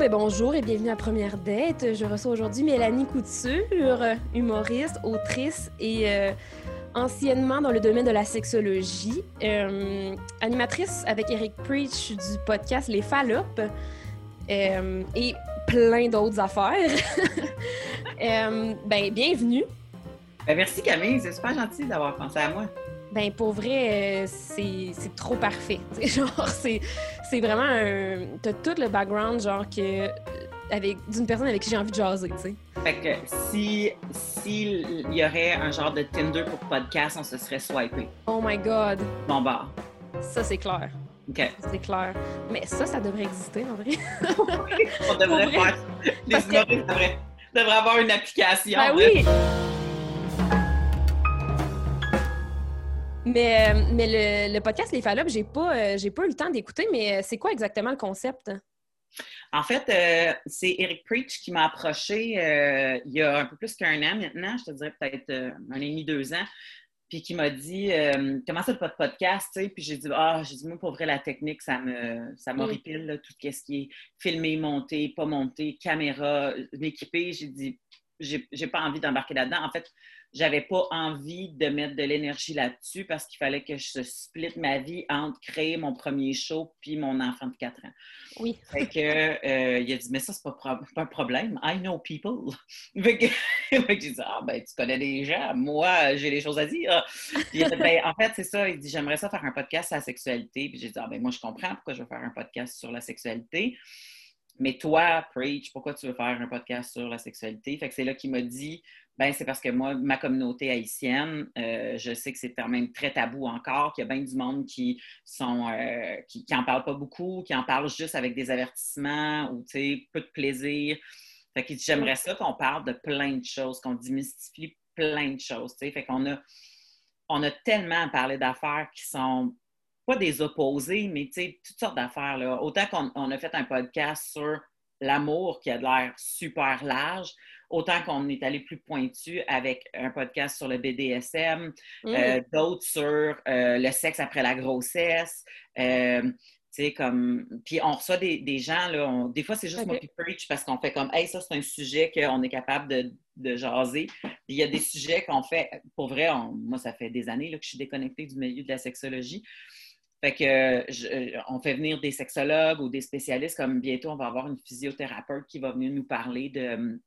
ben bonjour et bienvenue à Première Date. Je reçois aujourd'hui Mélanie Couture, humoriste, autrice et euh, anciennement dans le domaine de la sexologie, euh, animatrice avec Eric Preach du podcast Les Fallopes euh, et plein d'autres affaires. ben, bienvenue. Ben, merci Camille, c'est super gentil d'avoir pensé à moi. Ben pour vrai, c'est trop parfait. genre, c'est vraiment un. T'as tout le background, genre, que. Avec, d'une personne avec qui j'ai envie de jaser, tu sais. Fait que si s'il y aurait un genre de Tinder pour podcast, on se serait swipé. Oh my God. Bon bah. Ça, c'est clair. OK. C'est clair. Mais ça, ça devrait exister, en vrai. on devrait faire... Les humoristes devraient, devraient avoir une application. Ben oui! Mais, euh, mais le, podcast Les Fallopes, j'ai pas, euh, j'ai pas eu le temps d'écouter, mais euh, c'est quoi exactement le concept? En fait, c'est Eric Preach qui m'a approché il y a un peu plus qu'un an maintenant, je te dirais peut-être un an et demi, deux ans, puis qui m'a dit comment ça le podcast, tu sais? Puis j'ai dit ah, j'ai dit moi pour vrai la technique ça me ça m'horripile tout ce qui est filmé, monté, pas monté, caméra, m'équiper. J'ai dit j'ai pas envie d'embarquer là-dedans. En fait, j'avais pas envie de mettre de l'énergie là-dessus parce qu'il fallait que je split ma vie entre créer mon premier show puis mon enfant de 4 ans. Oui. Fait que, euh, il a dit, mais ça, c'est pas, pas un problème. I know people. fait que, j'ai dit, ah, ben, tu connais des gens. Moi, j'ai des choses à dire. Puis, ben, en fait, c'est ça. Il dit, j'aimerais ça faire un podcast sur la sexualité. Puis, j'ai dit, ah, ben, moi, je comprends pourquoi je veux faire un podcast sur la sexualité. Mais toi, Preach, pourquoi tu veux faire un podcast sur la sexualité? Fait que c'est là qu'il m'a dit, ben c'est parce que moi, ma communauté haïtienne, euh, je sais que c'est quand même très tabou encore, qu'il y a bien du monde qui sont euh, qui, qui en parlent pas beaucoup, qui en parlent juste avec des avertissements ou peu de plaisir. Fait que j'aimerais ça qu'on parle de plein de choses, qu'on démystifie plein de choses. Tu sais. Fait qu'on a on a tellement parlé d'affaires qui sont pas des opposés, mais toutes sortes d'affaires. Autant qu'on a fait un podcast sur l'amour qui a l'air super large, autant qu'on est allé plus pointu avec un podcast sur le BDSM, mm. euh, d'autres sur euh, le sexe après la grossesse. Euh, comme... Puis on reçoit des, gens, là, des fois c'est juste moi qui preach parce qu'on fait comme, hey, ça c'est un sujet qu'on est capable de, de jaser. il y a des sujets qu'on fait, pour vrai, moi ça fait des années là, que je suis déconnectée du milieu de la sexologie. Fait que on fait venir des sexologues ou des spécialistes, comme bientôt on va avoir une physiothérapeute qui va venir nous parler de,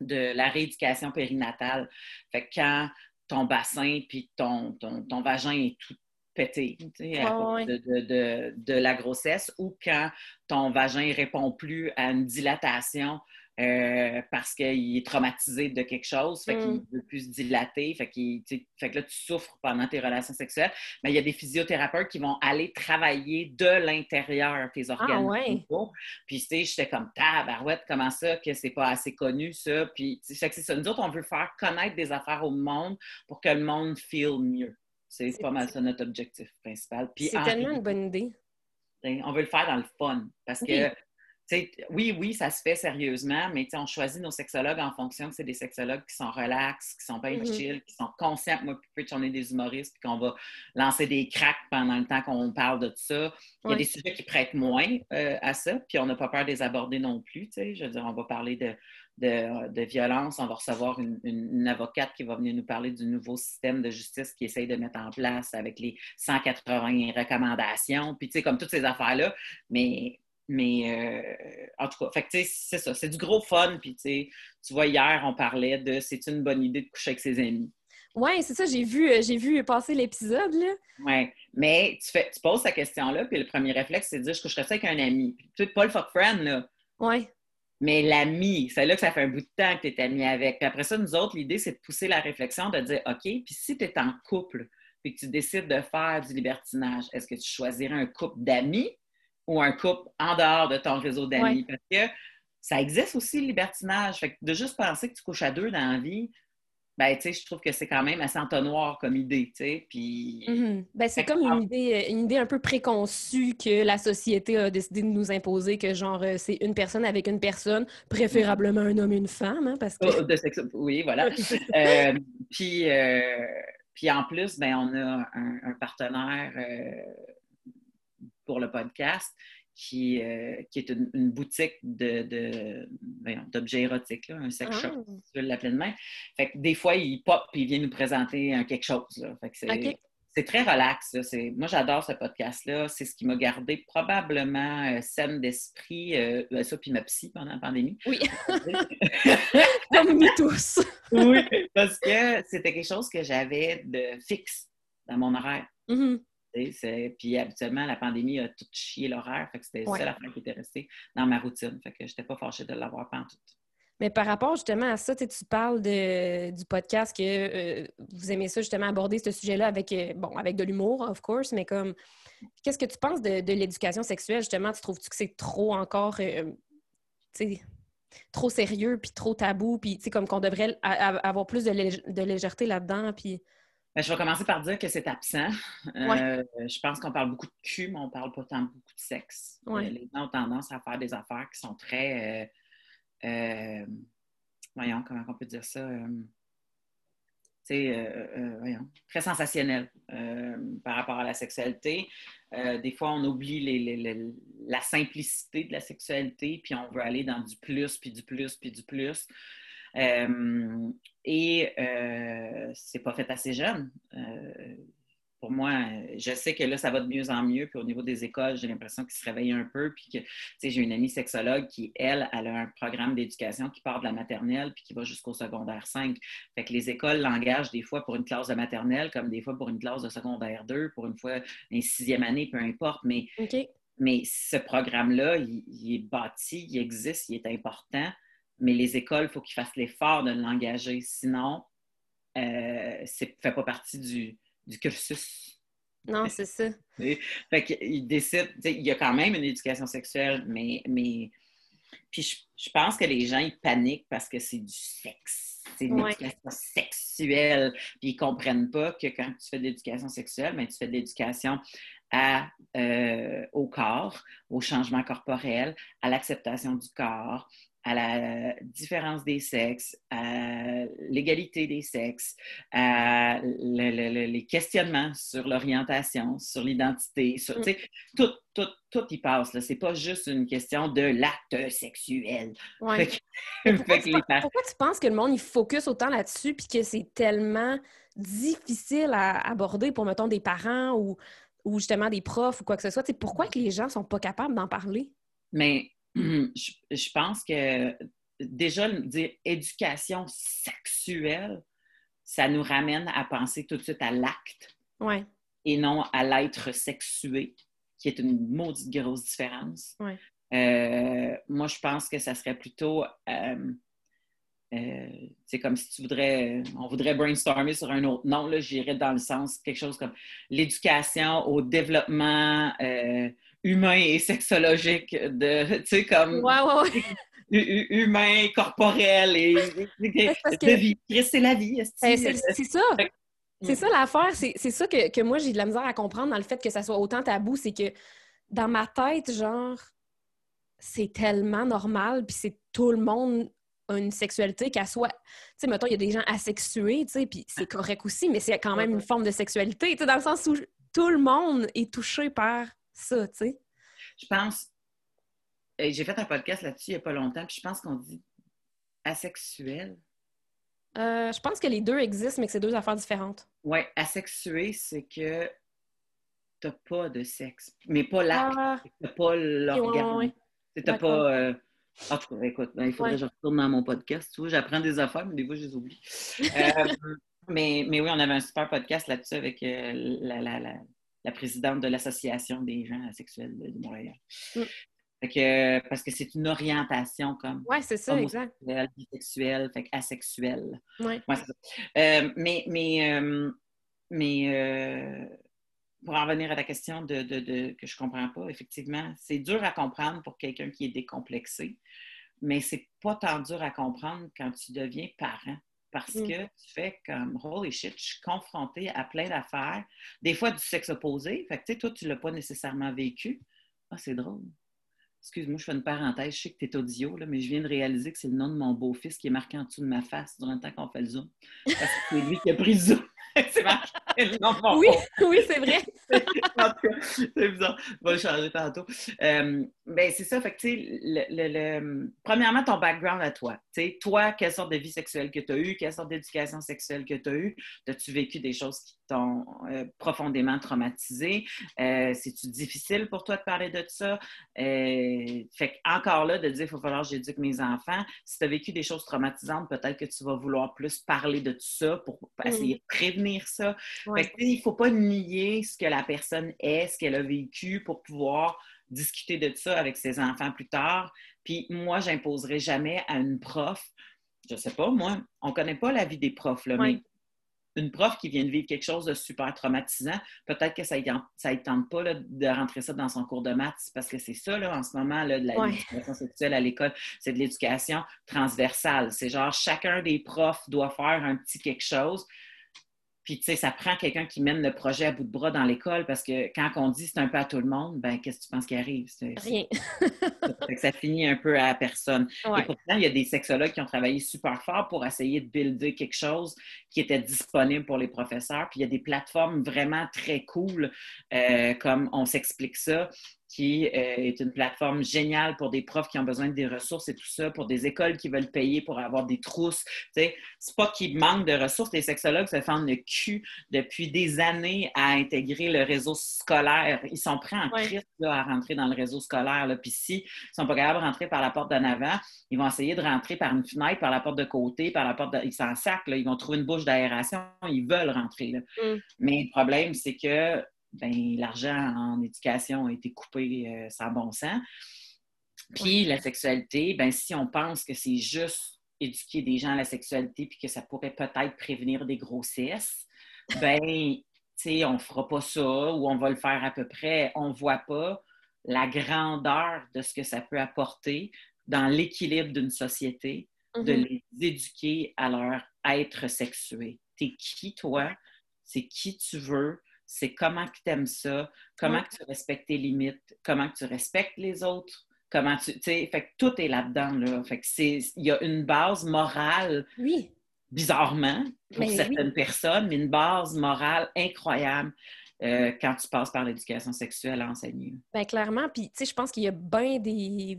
de la rééducation périnatale. Fait que quand ton bassin puis ton, ton, vagin est tout pété à cause de, de, la grossesse ou quand ton vagin répond plus à une dilatation euh, parce qu'il est traumatisé de quelque chose, fait qu'il mm. veut plus se dilater, fait, fait que là, tu souffres pendant tes relations sexuelles. Mais il y a des physiothérapeutes qui vont aller travailler de l'intérieur tes ah, organes. Ah, ouais. Puis, tu sais, j'étais comme, tabarouette, comment ça, que c'est pas assez connu, ça? Puis, fait que c'est ça. Nous autres, on veut faire connaître des affaires au monde pour que le monde feel mieux. C'est pas mal ça notre objectif principal. C'est tellement une bonne idée. On veut le faire dans le fun parce que oui, oui, ça se fait sérieusement, mais on choisit nos sexologues en fonction que c'est des sexologues qui sont relax, qui sont bien mm-hmm. chill, qui sont conscients que moi, on est des humoristes, puis qu'on va lancer des cracks pendant le temps qu'on parle de ça. Il y a des sujets qui prêtent moins euh, à ça, puis on n'a pas peur de les aborder non plus. Je veux dire, on va parler de, de, violence, on va recevoir une, une, avocate qui va venir nous parler du nouveau système de justice qui essaye de mettre en place avec les 180 recommandations, puis comme toutes ces affaires-là. Mais mais euh, en tout cas, c'est ça, c'est du gros fun. Puis tu vois, hier, on parlait de c'est une bonne idée de coucher avec ses amis. Oui, c'est ça, j'ai vu, euh, j'ai vu passer l'épisode. Oui, mais tu, fais, tu poses cette question-là, puis le premier réflexe, c'est de dire je coucherais ça avec un ami. Tu sais, pas le fuck friend, là. Oui. Mais l'ami, c'est là que ça fait un bout de temps que tu es ami avec. Puis après ça, nous autres, l'idée, c'est de pousser la réflexion, de dire OK, puis si tu es en couple, puis que tu décides de faire du libertinage, est-ce que tu choisirais un couple d'amis ou un couple en dehors de ton réseau d'amis. Parce que ça existe aussi le libertinage. Fait que de juste penser que tu couches à deux dans la vie, ben, tu sais, je trouve que c'est quand même assez entonnoir comme idée, tu sais, puis... Mm-hmm. Ben, c'est comme une idée, une idée un peu préconçue que la société a décidé de nous imposer, que genre, euh, c'est une personne avec une personne, préférablement un homme et une femme, hein, parce que... Oh, de sexe... Oui, voilà. Euh, puis, euh, puis en plus, ben, on a un, partenaire pour le podcast qui, qui est une, boutique de, d'objets érotiques, un sex shop, ah. si tu veux l'appeler de main. Fait que des fois, il pop et il vient nous présenter quelque chose. Fait que c'est, c'est très relax. Moi, j'adore ce podcast-là. C'est ce qui m'a gardé probablement euh, saine d'esprit, euh, ben, ça, puis ma psy pendant la pandémie. Oui. Comme nous tous. oui, parce que c'était quelque chose que j'avais de fixe dans mon horaire. Mm-hmm. Puis habituellement, la pandémie a tout chié l'horaire. Fait que c'était ça la fin qui était restée dans ma routine. Fait que je n'étais pas fâchée de l'avoir pas en tout. Mais par rapport justement à ça, tu parles de, du podcast que euh, vous aimez ça justement aborder ce sujet-là avec, euh, bon, avec de l'humour, of course, mais comme qu'est-ce que tu penses de, l'éducation sexuelle, justement? Tu trouves-tu que c'est trop encore euh, trop sérieux puis trop tabou, puis comme qu'on devrait avoir plus de, légèreté là-dedans, puis. Ben, je vais commencer par dire que c'est absent. je pense qu'on parle beaucoup de cul, mais on parle pas tant beaucoup de sexe. les gens ont tendance à faire des affaires qui sont très euh, voyons, comment on peut dire ça? Euh, euh, voyons, très sensationnel par rapport à la sexualité. des fois, on oublie la simplicité de la sexualité, puis on veut aller dans du plus, puis du plus, puis du plus. Et c'est pas fait assez jeune pour moi, je sais que là, ça va de mieux en mieux. Puis au niveau des écoles, j'ai l'impression qu'ils se réveillent un peu. Puis que, tu sais, j'ai une amie sexologue qui, elle, elle a un programme d'éducation qui part de la maternelle puis qui va jusqu'au secondaire 5. Fait que les écoles l'engagent des fois pour une classe de maternelle, comme des fois pour une classe de secondaire 2, pour une fois une sixième année, peu importe. Mais, mais ce programme-là, il, est bâti, il existe, il est important. Mais les écoles, il faut qu'ils fassent l'effort de l'engager. Sinon, euh, ça ne fait pas partie du du cursus. Non, c'est ça. fait qu'il décide, il y a quand même une éducation sexuelle, mais, mais... puis je, pense que les gens, ils paniquent parce que c'est du sexe. C'est une éducation sexuelle. Puis ils ne comprennent pas que quand tu fais de l'éducation sexuelle, ben, tu fais de l'éducation à, euh, au corps, au changement corporel, à l'acceptation du corps, à la différence des sexes, à l'égalité des sexes, à les questionnements sur l'orientation, sur l'identité, sur, mm. tout, tout, tout y passe. Ce n'est pas juste une question de l'acte sexuel. pourquoi, tu penses que le monde il focus autant là-dessus puis que c'est tellement difficile à aborder pour, mettons, des parents ou, ou justement des profs ou quoi que ce soit? pourquoi que les gens sont pas capables d'en parler? Mais je, pense que déjà dire éducation sexuelle, ça nous ramène à penser tout de suite à l'acte et non à l'être sexué, qui est une maudite grosse différence. Euh, moi, je pense que ça serait plutôt. Euh, c'est euh, comme si tu voudrais, on voudrait brainstormer sur un autre nom, là, j'irais dans le sens quelque chose comme l'éducation au développement euh, humain et sexologique de, tu sais, comme humain, corporel et, de vie. C'est la vie. C'est ça. C'est ça l'affaire. C'est ça que, que moi, j'ai de la misère à comprendre dans le fait que ça soit autant tabou. C'est que dans ma tête, genre, c'est tellement normal, puis c'est tout le monde a une sexualité qu'elle soit. Tu sais, mettons, il y a des gens asexués, tu sais, puis c'est correct aussi, mais c'est quand même une forme de sexualité, tu sais, dans le sens où tout le monde est touché par ça, tu sais. Je pense. J'ai fait un podcast là-dessus il n'y a pas longtemps, puis je pense qu'on dit asexuel. Euh, je pense que les deux existent, mais que c'est deux affaires différentes. Oui, asexué, c'est que tu n'as pas de sexe, mais pas l'acte, ah. t'as pas l'organe. Tu n'as pas. Euh, ah, écoute, ben, il faudrait que je retourne dans mon podcast. Tu vois, j'apprends des affaires, mais des fois, je les oublie. Euh, mais, mais oui, on avait un super podcast là-dessus avec la, la, la, la présidente de l'Association des gens asexuels de, Montréal. Mm. parce que c'est une orientation comme. Oui, c'est ça, exact. Bisexuelle, fait asexuelle. Ouais. Euh, mais mais, euh, mais euh, pour en revenir à la question de, de, que je ne comprends pas, effectivement, c'est dur à comprendre pour quelqu'un qui est décomplexé, mais c'est pas tant dur à comprendre quand tu deviens parent parce mm. que tu fais comme holy shit, je suis confrontée à plein d'affaires, des fois du sexe opposé. Fait que tu sais, toi, tu ne l'as pas nécessairement vécu. Ah, c'est drôle. Excuse-moi, je fais une parenthèse. Je sais que tu es audio, là, mais je viens de réaliser que c'est le nom de mon beau-fils qui est marqué en dessous de ma face durant le temps qu'on fait le zoom. Parce que c'est lui qui a pris le zoom. c'est Oui, oui, c'est vrai. c'est bizarre. On va le changer tantôt. Euh, ben, c'est ça. Fait que, le, premièrement, ton background à toi. Sais, toi, quelle sorte de vie sexuelle que tu as eue? Quelle sorte d'éducation sexuelle que tu as eue? As-tu vécu des choses qui t'ont euh, profondément traumatisé? Euh, C'est-tu difficile pour toi de parler de ça? Fait encore là, de dire, il faut falloir que j'éduque mes enfants. Si tu as vécu des choses traumatisantes, peut-être que tu vas vouloir plus parler de tout ça pour essayer de prévenir ça. Il ne faut pas nier ce que la personne est, ce qu'elle a vécu pour pouvoir discuter de ça avec ses enfants plus tard. Puis moi, j'imposerai jamais à une prof, je sais pas, moi, on ne connaît pas la vie des profs, là, mais une prof qui vient de vivre quelque chose de super traumatisant, peut-être que ça ne tente pas de rentrer ça dans son cours de maths, parce que c'est ça, là, en ce moment, là, de l'éducation sexuelle à l'école, c'est de l'éducation transversale. C'est genre, chacun des profs doit faire un petit quelque chose. Puis, tu sais, ça prend quelqu'un qui mène le projet à bout de bras dans l'école parce que quand on dit c'est un peu à tout le monde, ben qu'est-ce que tu penses qui arrive? Rien. ça finit un peu à personne. Et pourtant, il y a des sexologues qui ont travaillé super fort pour essayer de builder quelque chose qui était disponible pour les professeurs. Puis il y a des plateformes vraiment très cool, euh, comme on s'explique ça, qui euh, est une plateforme géniale pour des profs qui ont besoin de des ressources et tout ça, pour des écoles qui veulent payer pour avoir des trousses. C'est pas qu'ils manquent de ressources. Les sexologues se font le cul depuis des années à intégrer le réseau scolaire. Ils sont prêts en crise à rentrer dans le réseau scolaire. Là. Puis s'ils ne sont pas capables de rentrer par la porte d'en avant, ils vont essayer de rentrer par une fenêtre, par la porte de côté, par la porte de... Ils s'en sacent. Ils vont trouver une bouche d'aération. Ils veulent rentrer. Mm. Mais le problème, c'est que ben, l'argent en éducation a été coupé euh, sans bon sens. Puis la sexualité, ben, si on pense que c'est juste éduquer des gens à la sexualité puis que ça pourrait peut-être prévenir des grossesses, ben, on ne fera pas ça ou on va le faire à peu près. On ne voit pas la grandeur de ce que ça peut apporter dans l'équilibre d'une société, de mm-hmm. les éduquer à leur être sexué. T'es qui, toi? C'est qui tu veux? C'est comment que tu aimes ça, comment que tu respectes tes limites, comment que tu respectes les autres, comment tu, sais, fait que tout est là-dedans, là. Fait que c'est, il y a une base morale. Oui. Bizarrement, pour certaines personnes, mais une base morale incroyable. Euh, quand tu passes par l'éducation sexuelle à enseigner. Bien, clairement. Puis, tu sais, je pense qu'il y a bien des,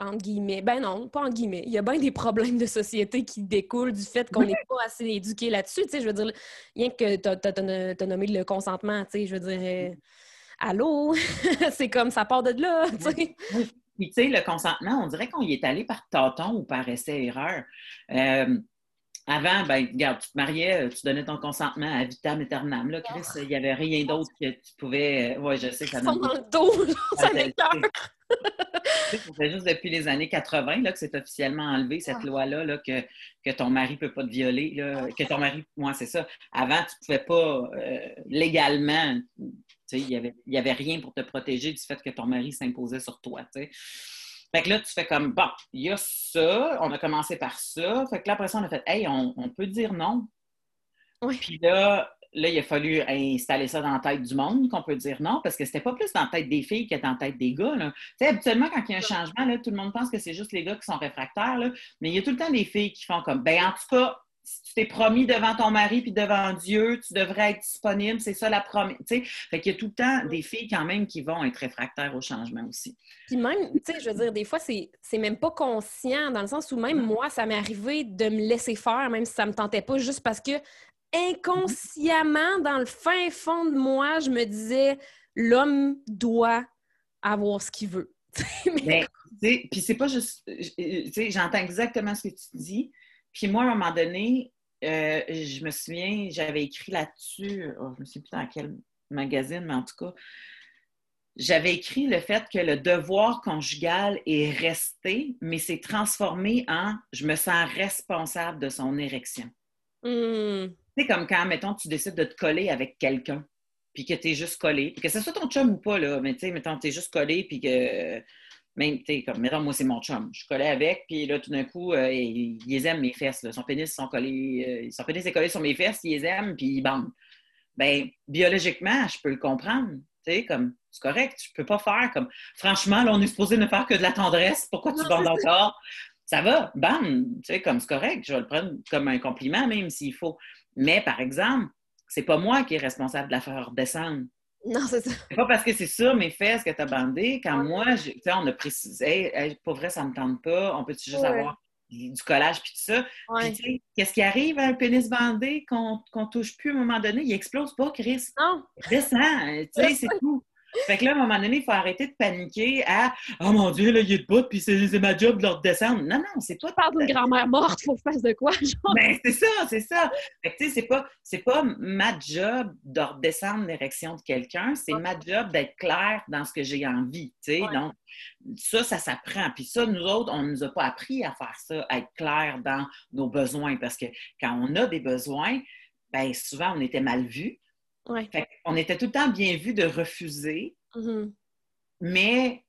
entre guillemets, ben non, pas en guillemets, il y a bien des problèmes de société qui découlent du fait qu'on n'est pas assez éduqué là-dessus, tu sais, je veux dire, rien que tu as, nommé le consentement, tu sais, je veux dire, euh, allô, c'est comme ça part de là, tu sais. Puis, tu sais, le consentement, on dirait qu'on y est allé par tâton ou par essai-erreur. Euh, avant, ben, regarde, tu te mariais, tu donnais ton consentement à vitam aeternam. Là, Chris, il n'y avait rien d'autre que tu pouvais. Euh, oui, je sais que ça dans le dos, ça C'est juste depuis les années 80 là, que c'est officiellement enlevé, cette ah. loi-là, là, que, que ton mari ne peut pas te violer. Là, que ton mari, moi, c'est ça. Avant, tu ne pouvais pas euh, légalement, il n'y avait, y avait rien pour te protéger du fait que ton mari s'imposait sur toi. sais. Fait que là, tu fais comme, bon, il y a ça, on a commencé par ça. Fait que là, après ça, on a fait, hey, on, on peut dire non. Oui. Puis là, là, il a fallu installer ça dans la tête du monde, qu'on peut dire non, parce que c'était pas plus dans la tête des filles que dans la tête des gars. Là. habituellement, quand il y a un changement, là, tout le monde pense que c'est juste les gars qui sont réfractaires, là, mais il y a tout le temps des filles qui font comme, ben en tout cas, si tu t'es promis devant ton mari puis devant Dieu, tu devrais être disponible, c'est ça la promesse. Fait qu'il y a tout le temps des filles quand même qui vont être réfractaires au changement aussi. Puis même, tu sais, je veux dire, des fois, c'est, même pas conscient, dans le sens où même mm-hmm. moi, ça m'est arrivé de me laisser faire, même si ça me tentait pas, juste parce que inconsciemment, dans le fin fond de moi, je me disais, l'homme doit avoir ce qu'il veut. Mais, puis c'est pas juste, j'entends exactement ce que tu dis, puis moi, à un moment donné, euh, je me souviens, j'avais écrit là-dessus, oh, je ne sais plus dans quel magazine, mais en tout cas, j'avais écrit le fait que le devoir conjugal est resté, mais c'est transformé en je me sens responsable de son érection. Hmm. C'est comme quand, mettons, tu décides de te coller avec quelqu'un, puis que tu es juste collé, puis que ce soit ton chum ou pas, là, mais tu sais, mettons, tu es juste collé, puis que même, tu sais, comme, mettons, moi, c'est mon chum. Je collais avec, puis là, tout d'un coup, euh, ils, aiment mes fesses. Son pénis, sont collés, euh, son pénis est collé sur mes fesses, ils les aiment, puis ils bandent. Bien, biologiquement, je peux le comprendre. Tu sais, comme, c'est correct, je peux pas faire comme, franchement, là, on est supposé ne faire que de la tendresse, pourquoi tu bandes encore? Ça va, bam, tu sais, comme c'est correct, je vais le prendre comme un compliment, même s'il faut. Mais, par exemple, c'est pas moi qui est responsable de la faire redescendre. Non, c'est ça. C'est pas parce que c'est sur mes fesses que tu as bandé. Quand moi, tu sais, on a précisé, hey, pour vrai, ça me tente pas, on peut-tu juste Ouais. avoir du collage puis tout ça? Ouais. Puis, tu sais, qu'est-ce qui arrive à un pénis bandé qu'on qu'on touche plus à un moment donné? Il explose pas, Chris. Non, descend, hein, tu sais, c'est tout. Fait que là, à un moment donné, il faut arrêter de paniquer à Oh mon Dieu, là, il est debout, puis c'est c'est ma job de leur descendre. Non, non, c'est toi. je parle d'une grand-mère morte, faut que je fasse de quoi? Genre, Ben, c'est ça, c'est ça. Fait que, tu sais, c'est pas, pas ma job de redescendre l'érection de quelqu'un, c'est ma job d'être clair dans ce que j'ai envie, tu sais. Ouais. Donc, ça, ça s'apprend. Puis ça, nous autres, on nous a pas appris à faire ça, à être clair dans nos besoins, parce que quand on a des besoins, ben souvent, on était mal vus. Ouais. Fait on était tout le temps bien vu de refuser, Mhm. mais...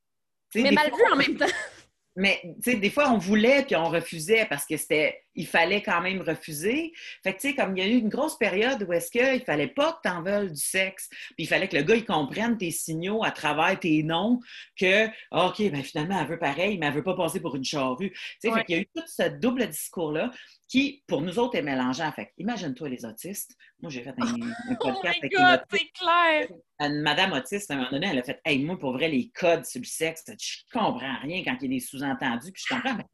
Mais mal fois, vu en même temps. mais, tu sais, des fois, on voulait puis on refusait parce que c'était, il fallait quand même refuser. Fait que, tu sais, comme il y a eu une grosse période où est-ce qu'il fallait pas que tu en veuilles du sexe, puis il fallait que le gars, il comprenne tes signaux à travers tes noms, que, ah, OK, ben finalement, elle veut pareil, mais elle veut pas passer pour une charrue. Tu sais, Ouais. fait qu'il y a eu tout ce double discours-là qui, pour nous autres, est mélangeant. Fait que, imagine-toi les autistes. Moi, j'ai fait un, un Oh podcast my avec une God, autiste c'est clair! une madame autiste, à un moment donné, elle a fait Hey, moi, pour vrai, les codes sur le sexe, je comprends rien quand il y a des sous-entendus. Puis je comprends, mais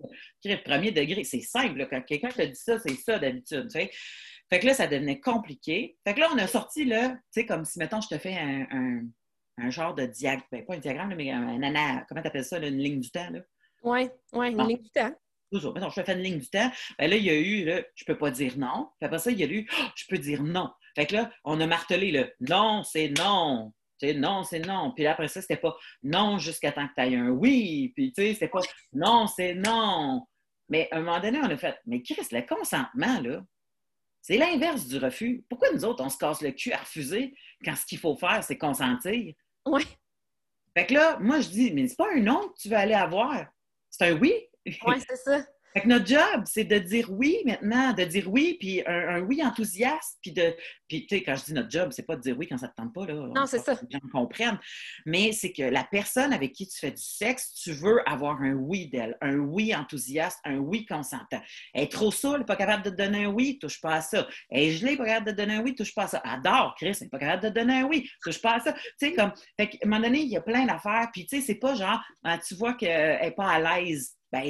le premier degré, c'est simple. là. Quand quelqu'un te dit ça, c'est ça d'habitude. tu sais. Fait que là, ça devenait compliqué. Fait que là, on a sorti, là, tu sais, comme si, mettons, je te fais un, un- un genre de diagramme, ben, pas un diagramme, là, mais un, ana- comment tu appelles ça, là, une ligne du temps, là? Ouais, ouais, une ligne du temps. Toujours. Mettons, je fais une ligne du temps. Ben là, il y a eu, là, je peux pas dire non. Puis après ça, il y a eu, Oh, je peux dire non. Fait que là, on a martelé le non, c'est non. Tu sais, non, c'est non. Puis là, après ça, c'était pas non jusqu'à temps que tu aies un oui. Puis tu sais, c'était pas non, c'est non. Mais à un moment donné, on a fait, mais Chris, le consentement, là, c'est l'inverse du refus. Pourquoi nous autres, on se casse le cul à refuser quand ce qu'il faut faire, c'est consentir? Ouais. Fait que là, moi, je dis, mais c'est pas un non que tu veux aller avoir. C'est un oui. Ouais, c'est ça. Fait que notre job, c'est de dire oui maintenant, de dire oui, puis un, un oui enthousiaste, puis de. Puis, tu sais, quand je dis notre job, c'est pas de dire oui quand ça te tente pas, là. Non, c'est ça. que Les gens comprennent. Mais c'est que la personne avec qui tu fais du sexe, tu veux avoir un oui d'elle, un oui enthousiaste, un oui consentant. Elle est trop saoule, pas capable de te donner un oui, touche pas à ça. Elle est gelée, pas capable de te donner un oui, touche pas à ça. Adore, Chris, elle est pas capable de te donner un oui, touche pas à ça. Tu sais, comme. Fait qu'à un moment donné, il y a plein d'affaires, puis tu sais, c'est pas genre, ah, tu vois qu'elle est pas à l'aise. Ben,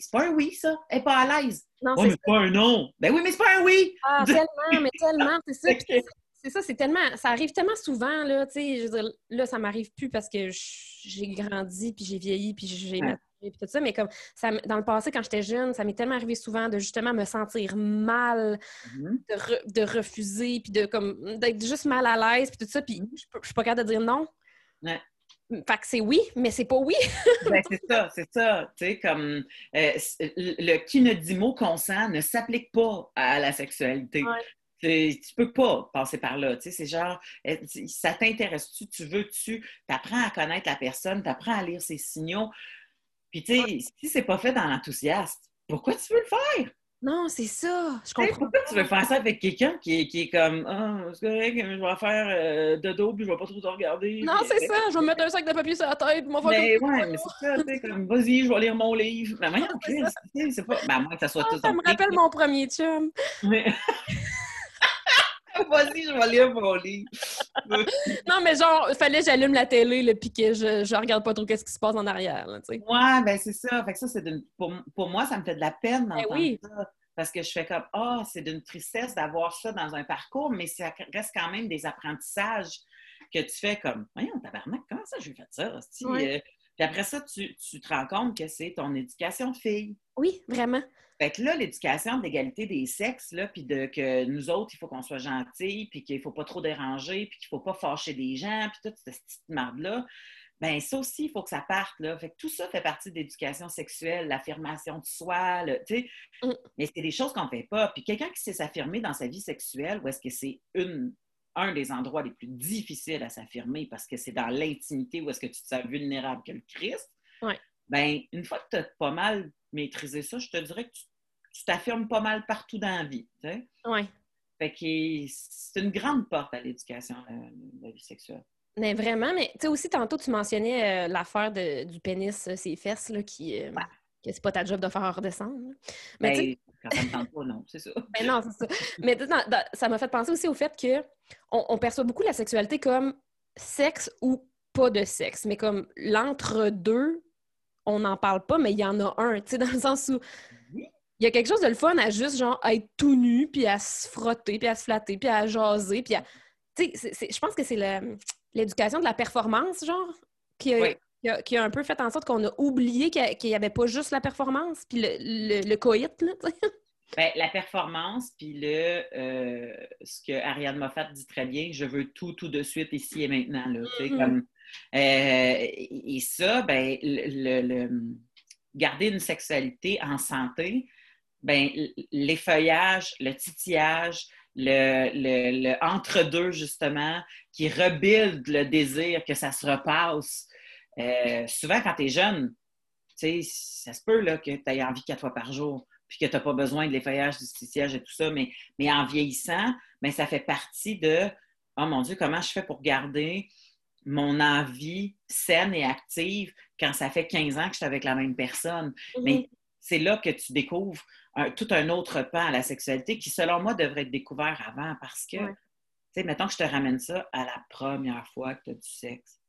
c'est pas un oui, ça. Elle est pas à l'aise. Non, Oh, c'est mais c'est pas un non. Ben oui, mais c'est pas un oui. Ah, tellement, mais tellement, c'est ça. C'est- ça, c'est tellement. Ça arrive tellement souvent, là, tu sais. Je veux dire, là, ça m'arrive plus parce que je- j'ai grandi, puis j'ai vieilli, puis j'ai Ouais. puis tout ça. Mais comme, ça, dans le passé, quand j'étais jeune, ça m'est tellement arrivé souvent de justement me sentir mal, Mhm. de, re- de refuser, puis de comme d'être juste mal à l'aise, puis tout ça. Puis je peux- je suis pas capable de dire non. Ouais. Fait que c'est oui, mais c'est pas oui. Ben, c'est ça, c'est ça. Tu sais, comme euh, c- le qui ne dit mot consent ne s'applique pas à la sexualité. Ouais. Tu peux pas passer par là. Tu sais, c'est genre, euh, ça t'intéresse-tu, tu veux-tu, tu apprends à connaître la personne, tu apprends à lire ses signaux. Puis, tu sais, si c'est pas fait dans l'enthousiasme, pourquoi tu veux le faire? Non, c'est ça. Je comprends. Pourquoi tu veux faire ça avec quelqu'un qui, est- qui est comme, ah, c'est correct, je vais faire euh, dodo, puis je vais pas trop te regarder. Non, c'est ça. Je vais me mettre un sac de papier sur la tête, faire Mais ouais, mais c'est ça, tu sais, comme, vas-y, je vais lire mon livre. Mais voyons, c'est pas. Ben, à moins que ça soit Ah, tout ça me rappelle mon premier chum. Mais- Vas-y, je vais lire mon livre. Non, mais genre, il fallait que j'allume la télé, le puis que je, je regarde pas trop qu'est-ce qui se passe en arrière, là, tu sais. Ouais, ben c'est ça. Fait que ça, c'est pour, pour moi, ça me fait de la peine d'entendre Ben oui. ça. Parce que je fais comme, ah, c'est d'une tristesse d'avoir ça dans un parcours, mais ça reste quand même des apprentissages que tu fais comme, voyons, tabarnak, comment ça j'ai fait ça? hostie? Puis après ça, tu, tu te rends compte que c'est ton éducation de fille. Oui, vraiment. Fait que là, l'éducation de l'égalité des sexes, là, puis de que nous autres, il faut qu'on soit gentils, puis qu'il faut pas trop déranger, puis qu'il faut pas fâcher des gens, puis toute cette petite marde-là, ben ça aussi, il faut que ça parte, là. Fait que tout ça fait partie de l'éducation sexuelle, l'affirmation de soi, tu sais. Mm. Mais c'est des choses qu'on fait pas. Puis quelqu'un qui sait s'affirmer dans sa vie sexuelle, où est-ce que c'est une un des endroits les plus difficiles à s'affirmer parce que c'est dans l'intimité où est-ce que tu te sens vulnérable que le Christ, Ouais. ben une fois que tu as pas mal maîtrisé ça, je te dirais que tu t'affirmes pas mal partout dans la vie. Ouais. Fait que c'est une grande porte à l'éducation, la, la vie sexuelle. Mais vraiment, mais tu sais aussi, tantôt, tu mentionnais euh, l'affaire du pénis, euh, ses fesses, là, qui, euh, que c'est pas ta job de faire redescendre. Mais ben, quand ça me tente pas, non, c'est ça. Ben non, c'est ça. Mais ça m'a fait penser aussi au fait que on, perçoit beaucoup la sexualité comme sexe ou pas de sexe, mais comme l'entre-deux, on n'en parle pas, mais il y en a un, tu sais, dans le sens où il y a quelque chose de le fun à juste, genre, être tout nu, puis à se frotter, puis à se flatter, puis à jaser, puis à... Tu sais, je pense que c'est l'éducation de la performance, genre, qui a, qui, a, un peu fait en sorte qu'on a oublié qu'il n'y avait pas juste la performance, puis le, le, coït, là, Bien, la performance, puis le euh, ce que Ariane Moffat dit très bien, je veux tout, tout de suite, ici et maintenant. Là, mm-hmm. comme, euh, et ça, ben, le, garder une sexualité en santé, ben, l'effeuillage, le titillage, le, le entre-deux, justement, qui rebuild le désir, que ça se repasse. Euh, souvent, quand tu es jeune, ça se peut là, que tu aies envie quatre fois par jour puis que tu n'as pas besoin de l'effeuillage, du titillage et tout ça, mais, mais en vieillissant, mais ben, ça fait partie de Oh mon Dieu, comment je fais pour garder mon envie saine et active quand ça fait 15 ans que je suis avec la même personne. Mm-hmm. Mais c'est là que tu découvres tout un autre pan à la sexualité qui, selon moi, devrait être découvert avant parce que, tu sais, mettons que je te ramène ça à la première fois que tu as du sexe.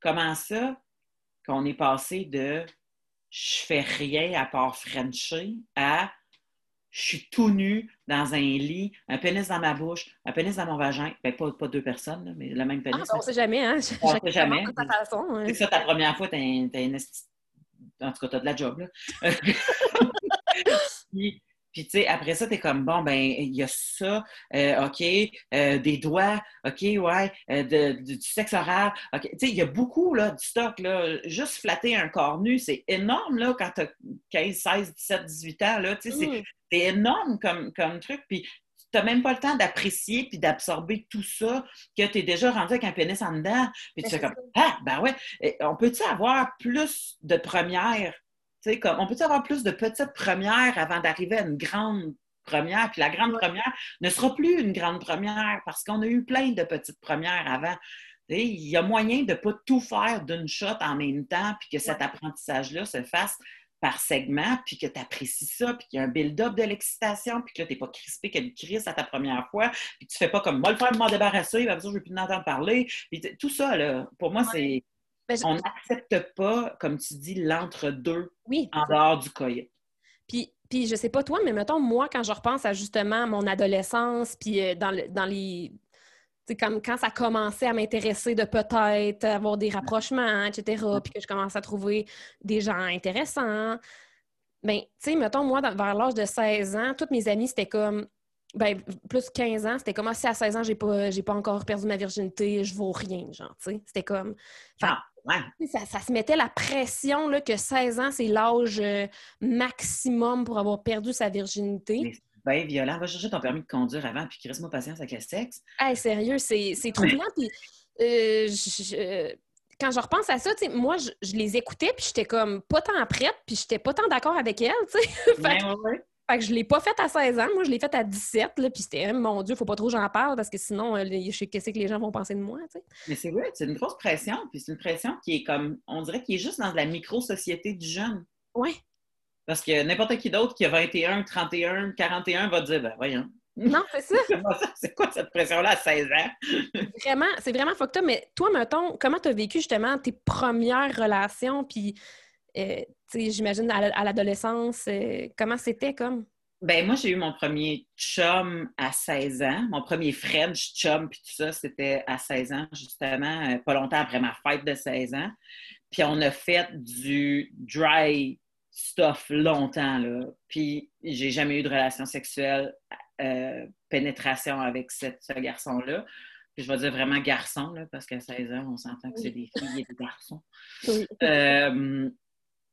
Comment ça qu'on est passé de je fais rien à part Frencher à je suis tout nu dans un lit, un pénis dans ma bouche, un pénis dans mon vagin. Ben, pas, pas deux personnes, mais le même pénis. Ah, on ne sait jamais, hein? On ne sait jamais. C'est ça, ta première fois, tu as, En tout cas, tu as de la job, là. Puis, tu sais, après ça, tu es comme, bon, ben, il y a ça, euh, OK, euh, des doigts, OK, ouais, euh, du sexe oral, OK. Tu sais, il y a beaucoup, là, du stock, là. Juste flatter un corps nu, c'est énorme, là, quand tu as 15, 16, 17, 18 ans, là. Tu sais, c'est mm. énorme comme, comme truc. Puis, tu n'as même pas le temps d'apprécier puis d'absorber tout ça, que tu es déjà rendu avec un pénis en dedans. Puis tu fais comme, ah, ben ouais, on peut-tu avoir plus de premières on peut avoir plus de petites premières avant d'arriver à une grande première, puis la grande première ne sera plus une grande première parce qu'on a eu plein de petites premières avant. il y a moyen de ne pas tout faire d'une shot en même temps, puis que cet apprentissage-là se fasse par segment, puis que tu apprécies ça, puis qu'il y a un build-up de l'excitation, puis que là, tu n'es pas crispé qu'elle crisse à ta première fois, puis tu fais pas comme moi le faire m'en débarrasser, puis je ne vais plus entendre parler. Puis tout ça, là, pour moi, c'est ben, on n'accepte pas, comme tu dis, l'entre-deux en dehors du coït. Puis, puis je sais pas toi, mais mettons, moi, quand je repense à justement mon adolescence, puis euh, dans, dans les. C'est comme quand ça commençait à m'intéresser de peut-être avoir des rapprochements, etc., puis que je commençais à trouver des gens intéressants. Bien, tu sais, mettons, moi, vers l'âge de 16 ans, toutes mes amies, c'était comme ben, plus 15 ans, c'était comme ah, si à 16 ans, j'ai pas, j'ai pas encore perdu ma virginité, je vaux rien, genre, tu sais. C'était comme. Ah, ça, se mettait la pression là, que 16 ans, c'est l'âge euh, maximum pour avoir perdu sa virginité. C'est bien violent. Va chercher ton permis de conduire avant, puis reste-moi patience avec le sexe. Hey, sérieux, c'est, c'est troublant. puis, euh, quand je repense à ça, moi, je, les écoutais, puis j'étais comme pas tant prête, puis j'étais pas tant d'accord avec elles, tu sais. Fait que je l'ai pas faite à 16 ans. Moi, je l'ai faite à 17. Là, puis c'était, mon Dieu, faut pas trop j'en parle parce que sinon, euh, je sais qu'est-ce que les gens vont penser de moi. Mais c'est vrai, c'est une grosse pression. Puis c'est une pression qui est comme, on dirait qu'il est juste dans la micro-société du jeune. Oui. Parce que n'importe qui d'autre qui a 21, 31, 41 va dire, ben voyons. Non, c'est ça. c'est quoi cette pression-là à 16 ans? vraiment, c'est vraiment fucked Mais toi, mettons, comment tu as vécu justement tes premières relations? Puis euh, j'imagine à l'adolescence, euh, comment c'était comme? Ben moi, j'ai eu mon premier chum à 16 ans. Mon premier French chum, puis tout ça, c'était à 16 ans, justement, euh, pas longtemps après ma fête de 16 ans. Puis on a fait du dry stuff longtemps, là. Puis j'ai jamais eu de relation sexuelle, pénétration avec ce garçon-là. je vais dire vraiment garçon, là, parce qu'à 16 ans, on s'entend que c'est des filles et des garçons.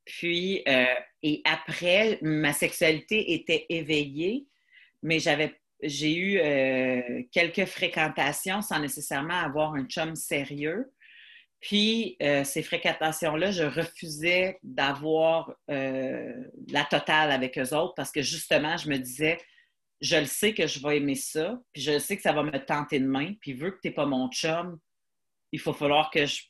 Puis, euh, et après, ma sexualité était éveillée, mais j'avais, j'ai eu euh, quelques fréquentations sans nécessairement avoir un chum sérieux. Puis, euh, ces fréquentations-là, je refusais d'avoir la totale avec eux autres parce que justement, je me disais, je le sais que je vais aimer ça, puis je sais que ça va me tenter de main, puis vu que tu n'es pas mon chum, il faut falloir que je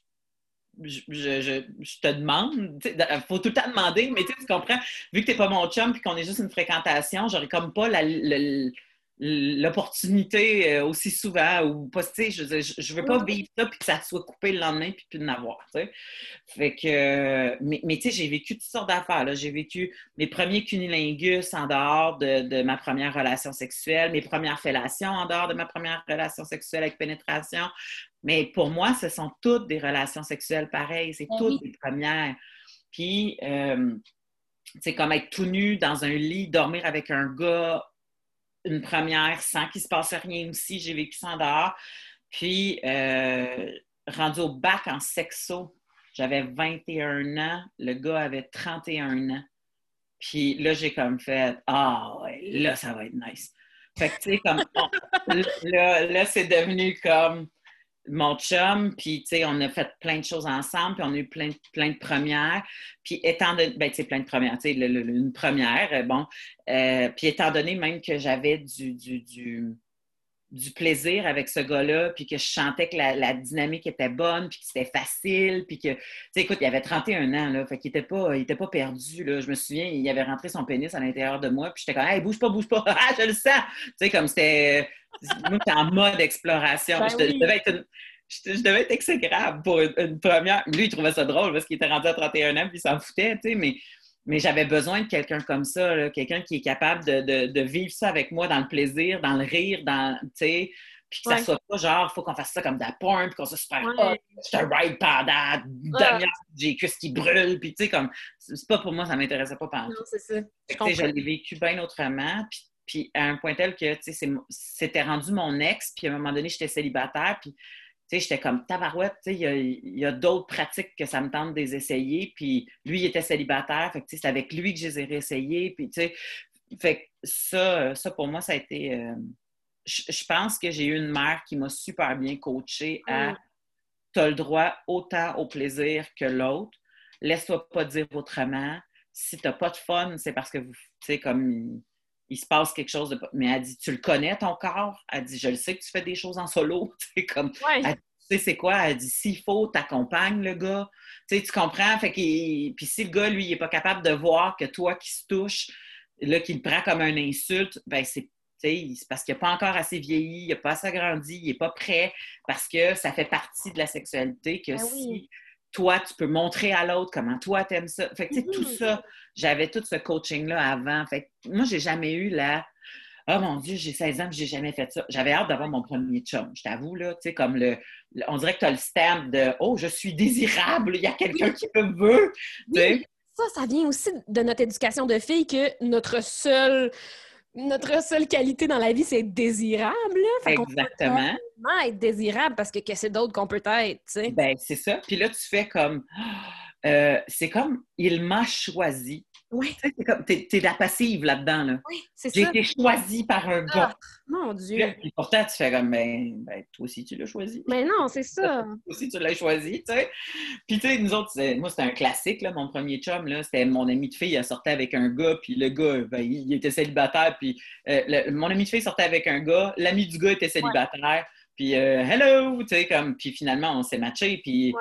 je, je, je, te demande, il faut tout le temps demander, mais tu comprends, vu que tu n'es pas mon chum et qu'on est juste une fréquentation, j'aurais comme pas la, l'opportunité euh, aussi souvent ou pas tu sais je, je veux pas vivre ça puis que ça soit coupé le lendemain puis plus de n'avoir tu sais. Fait que mais, mais tu sais j'ai vécu toutes sortes d'affaires j'ai vécu mes premiers cunilingus en dehors de, de, ma première relation sexuelle mes premières fellations en dehors de ma première relation sexuelle avec pénétration mais pour moi ce sont toutes des relations sexuelles pareilles c'est ben toutes des premières puis euh, c'est comme être tout nu dans un lit dormir avec un gars une première sans qu'il se passe rien aussi. J'ai vécu ça en dehors. Puis, euh, rendu au bac en sexo, j'avais 21 ans. Le gars avait 31 ans. Puis là, j'ai comme fait Ah, ouais, là, ça va être nice. Fait que, tu sais, comme, là, là c'est devenu comme mon chum, puis tu sais, on a fait plein de choses ensemble, puis on a eu plein, plein de premières. Puis étant donné, ben tu sais, plein de premières, tu sais, une première, euh, bon. Euh, puis étant donné même que j'avais du, du, du, plaisir avec ce gars-là, puis que je chantais que la, dynamique était bonne, puis que c'était facile, puis que, tu sais, écoute, il avait 31 ans, là, fait qu'il était pas, il était pas perdu, là. Je me souviens, il avait rentré son pénis à l'intérieur de moi, puis j'étais comme, hey, bouge pas, bouge pas, ah, je le sens! Tu sais, comme c'était moi, j'étais en mode exploration. Ben je, devais être je, devais être exécrable pour une, première. Lui, il trouvait ça drôle parce qu'il était rendu à 31 ans puis il s'en foutait, tu sais, mais, mais j'avais besoin de quelqu'un comme ça, quelqu'un qui est capable de, de, vivre ça avec moi dans le plaisir, dans le rire, dans, tu sais, puis que ça soit pas genre, il faut qu'on fasse ça comme de la porn, puis qu'on soit super hot, je te ride pendant demi j'ai les cuisses qui brûlent, puis tu sais, comme, c'est pas pour moi, ça m'intéressait pas pendant Non, c'est ça. Je, je l'ai vécu bien autrement, puis puis à un point tel que, tu sais, c'était rendu mon ex, puis à un moment donné, j'étais célibataire, puis, sais, j'étais comme tabarouette, il y a, d'autres pratiques que ça me tente de les essayer, puis lui, il était célibataire, fait que, c'est avec lui que je les ai réessayés, puis, tu sais, fait ça, ça, pour moi, ça a été... Euh, je, pense que j'ai eu une mère qui m'a super bien coachée à mm. tu as le droit autant au plaisir que l'autre. Laisse-toi pas dire autrement. Si tu n'as pas de fun, c'est parce que vous, tu sais, comme il se passe quelque chose de. Mais elle dit Tu le connais ton corps? Elle dit Je le sais que tu fais des choses en solo. comme, tu sais, c'est quoi? Elle dit S'il faut, t'accompagnes le gars. Tu sais, tu comprends? Fait Puis si le gars, lui, il n'est pas capable de voir que toi qui se touche, là, qu'il prend comme une insulte, ben c'est c'est parce qu'il n'a pas encore assez vieilli, il n'a pas assez grandi, il n'est pas prêt, parce que ça fait partie de la sexualité que ben si toi, tu peux montrer à l'autre comment toi, t'aimes ça. Fait que, tout mm-hmm. ça, j'avais tout ce coaching-là avant. Fait que, moi, j'ai jamais eu la Oh mon Dieu, j'ai 16 ans, j'ai jamais fait ça. J'avais hâte d'avoir mon premier chum, je t'avoue, là, tu sais, comme le, On dirait que tu as le stamp de Oh, je suis désirable, il y a quelqu'un qui me veut. Ça, ça vient aussi de notre éducation de filles que notre seul notre seule qualité dans la vie, c'est être désirable. Exactement. On être désirable parce que qu'est-ce d'autre qu'on peut être, tu sais? Ben, c'est ça. Puis là, tu fais comme... Euh, c'est comme, il m'a choisi. Oui. Tu sais, t'es, es la passive là-dedans, là. Oui, c'est ça. J'ai été choisie par un gars. Ah, mon Dieu. Puis pourtant, tu fais comme, ben, ben, toi aussi, tu l'as choisi. Mais non, c'est ça. Toi aussi, tu l'as choisi, tu sais. Puis, tu sais, nous autres, moi, c'était un classique, là, mon premier chum, là. C'était mon ami de fille, il sortait avec un gars, puis le gars, ben, il était célibataire, puis euh, mon ami de fille sortait avec un gars, l'ami du gars était célibataire, puis euh, hello, tu sais, comme, puis finalement, on s'est matché, puis.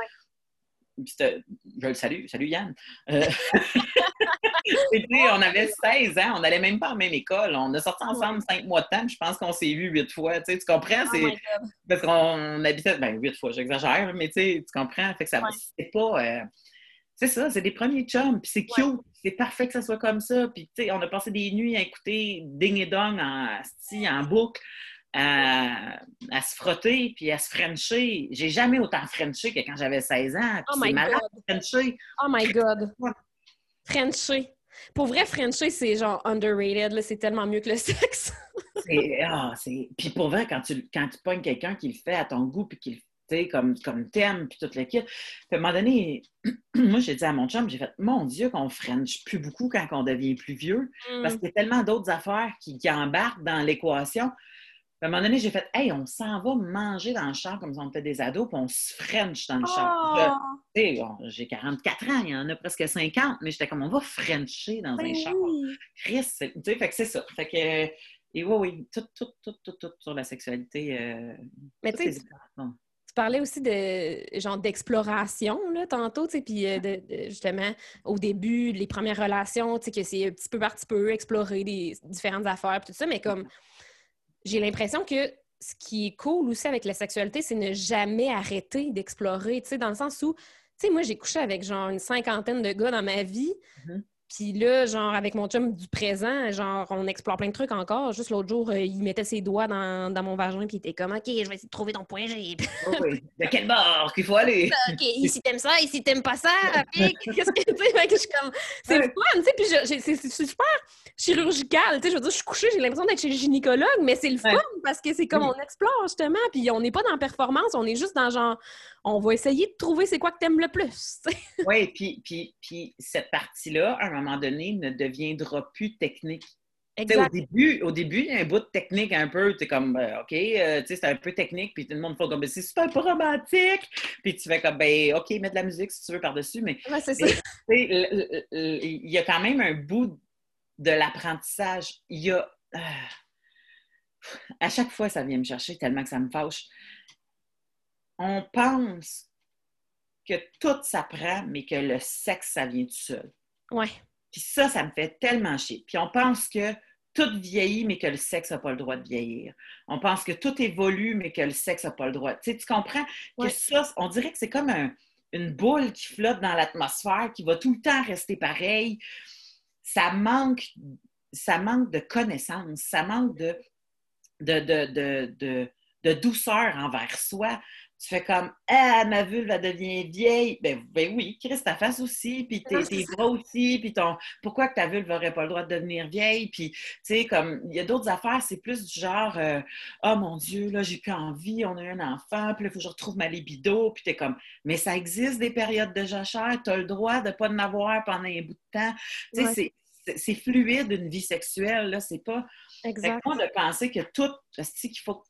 je le salue, salut Yann. Euh, on avait 16 ans, on n'allait même pas en même école. On a sorti ensemble cinq mois de temps, je pense qu'on s'est vu huit fois. Tu, comprends? Oh parce qu'on habitait, ben huit fois, j'exagère, mais tu comprends? Fait que ça, c'est pas. Euh, c'est ça, c'est des premiers chums, puis c'est cute, c'est parfait que ça soit comme ça. Puis, tu sais, on a passé des nuits à écouter Ding et Dong en, en boucle. À, se frotter puis à se frencher. J'ai jamais autant frenché que quand j'avais 16 ans. Oh my malade, God. Oh my God. Frencher. Pour vrai, Frencher, c'est genre underrated. C'est tellement mieux que le sexe. ah, puis pour vrai, quand tu, quand tu pognes quelqu'un qui le fait à ton goût, puis qui le comme, comme thème, puis toute l'équipe. Puis à un moment donné, moi, j'ai dit à mon chum, j'ai fait, mon Dieu, qu'on French plus beaucoup quand on devient plus vieux, parce mm. qu'il y a tellement d'autres affaires qui, qui embarquent dans l'équation à un moment donné, j'ai fait Hey, on s'en va manger dans le champ comme si on était des ados, puis on se French dans le champ. Oh! j'ai 44 ans, il y en a presque 50, mais j'étais comme on va Frencher dans ben un champ. Chris, tu sais, fait que c'est ça. Fait que, et oui, oui, tout, tout, tout, tout, tout sur la sexualité. Euh, mais tu sais, tu parlais aussi de genre d'exploration là tantôt, tu sais, puis euh, de, justement au début les premières relations, tu sais que c'est petit peu par petit peu explorer des différentes affaires tout ça, mais comme j'ai l'impression que ce qui est cool aussi avec la sexualité, c'est ne jamais arrêter d'explorer, tu sais, dans le sens où, tu sais, moi j'ai couché avec genre une cinquantaine de gars dans ma vie. Mm-hmm. Puis là, genre, avec mon chum du présent, genre, on explore plein de trucs encore. Juste l'autre jour, euh, il mettait ses doigts dans, dans, mon vagin, puis il était comme, OK, je vais essayer de trouver ton point G. oh oui. De quel bord qu'il faut aller? OK, ici t'aimes ça, ici t'aimes pas ça. Qu'est-ce que tu sais? je suis comme, c'est le fun, tu sais, puis c'est super chirurgical. Tu sais, je veux dire, je suis couchée, j'ai l'impression d'être chez le gynécologue, mais c'est le fun parce que c'est comme on explore, justement, puis on n'est pas dans performance, on est juste dans genre, on va essayer de trouver c'est quoi que t'aimes le plus. oui, puis, puis, puis cette partie-là, moment donné, ne deviendra plus technique. Au début, au début, il y a un bout de technique un peu, tu es comme, euh, OK, euh, sais, c'est un peu technique, puis tout le monde fait comme, ben, c'est super romantique, puis tu fais comme, ben, OK, mets de la musique si tu veux par-dessus, mais c'est ça. il y a quand même un bout de l'apprentissage. Il y a. Euh, à chaque fois, ça vient me chercher tellement que ça me fâche. On pense que tout s'apprend, mais que le sexe, ça vient tout seul. Ouais. Puis ça, ça me fait tellement chier. Puis on pense que tout vieillit, mais que le sexe n'a pas le droit de vieillir. On pense que tout évolue, mais que le sexe n'a pas le droit. Tu, sais, tu comprends que ça, on dirait que c'est comme une boule qui flotte dans l'atmosphère, qui va tout le temps rester pareil. Ça manque, ça manque de connaissances, ça manque de, de, de, de douceur envers soi tu fais comme Ah, ma vulve, va devenir vieille. Ben, ben oui, Chris, ta face aussi, puis tes, bras aussi, puis ton. Pourquoi que ta vulve n'aurait pas le droit de devenir vieille? Puis, tu sais, comme, il y a d'autres affaires, c'est plus du genre euh, Oh mon Dieu, là, j'ai plus envie, on a un enfant, puis là, il faut que je retrouve ma libido, puis t'es comme Mais ça existe des périodes de jachère, tu as le droit de ne pas en avoir pendant un bout de temps. Tu sais, c'est fluide une vie sexuelle, là, c'est pas. Exactement. de penser que tout, qu'il faut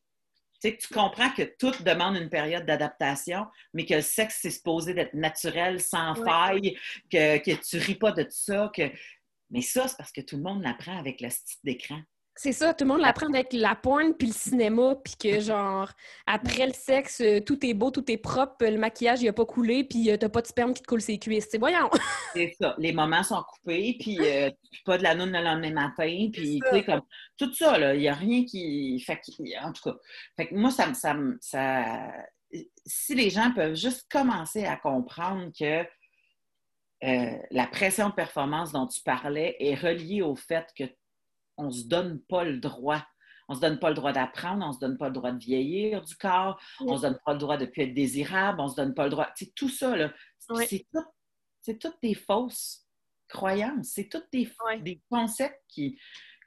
tu comprends que tout demande une période d'adaptation, mais que le sexe, c'est supposé d'être naturel, sans faille, que, que tu ris pas de ça. Que... Mais ça, c'est parce que tout le monde l'apprend avec le style d'écran. C'est ça, tout le monde l'apprend avec la porn puis le cinéma, puis que genre, après le sexe, euh, tout est beau, tout est propre, le maquillage, il a pas coulé, puis euh, t'as pas de sperme qui te coule ses cuisses. C'est voyons! c'est ça, les moments sont coupés, puis euh, pas de la noune le lendemain matin, puis tu sais, comme tout ça, là, il n'y a rien qui. Fait en tout cas, fait que moi, ça, ça, ça. Si les gens peuvent juste commencer à comprendre que la pression de performance dont tu parlais est reliée au fait que on ne se donne pas le droit. On ne se donne pas le droit d'apprendre, on ne se donne pas le droit de vieillir du corps, on ne se donne pas le droit de plus être désirable, on ne se donne pas le droit. C'est tout ça, là. C'est, tout, toutes des fausses croyances, c'est tous des, des concepts qui,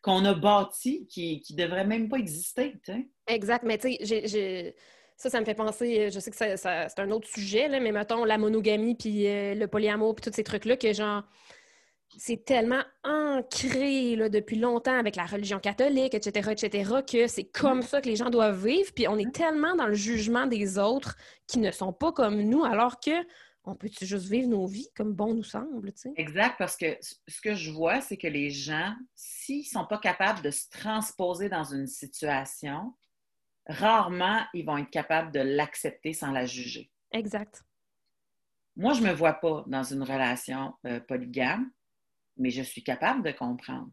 qu'on a bâtis qui ne devraient même pas exister. Exact, mais tu sais, ça, ça me fait penser, je sais que c'est un autre sujet, là, mais mettons la monogamie puis euh, le polyamour puis tous ces trucs-là que genre c'est tellement ancré là, depuis longtemps avec la religion catholique, etc., etc., que c'est comme ça que les gens doivent vivre. Puis on est tellement dans le jugement des autres qui ne sont pas comme nous, alors que on peut juste vivre nos vies comme bon nous semble. Tu sais? Exact, parce que ce que je vois, c'est que les gens, s'ils ne sont pas capables de se transposer dans une situation, rarement ils vont être capables de l'accepter sans la juger. Exact. Moi, je ne me vois pas dans une relation euh, polygame mais je suis capable de comprendre.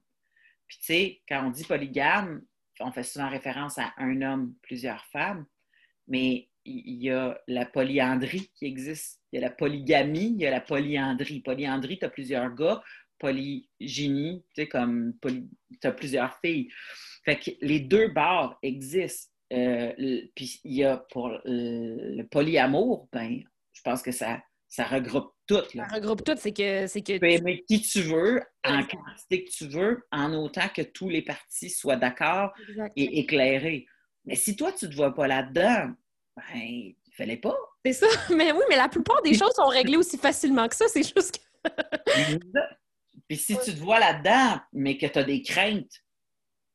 Puis, tu sais, quand on dit polygame, on fait souvent référence à un homme, plusieurs femmes, mais il y a la polyandrie qui existe. Il y a la polygamie, il y a la polyandrie. Polyandrie, tu as plusieurs gars. Polygynie, tu sais, comme tu as plusieurs filles. Fait que les deux barres existent. Euh, puis il y a pour le polyamour, ben, je pense que ça, ça regroupe tout. Ça regroupe tout, c'est que, c'est que... Tu peux aimer qui tu veux, en quantité que tu veux, en autant que tous les partis soient d'accord et éclairés. Mais si toi, tu ne te vois pas là-dedans, ben, il fallait pas. C'est ça. Mais oui, mais la plupart des choses sont réglées aussi facilement que ça. C'est juste que... puis si tu te vois là-dedans, mais que tu as des craintes,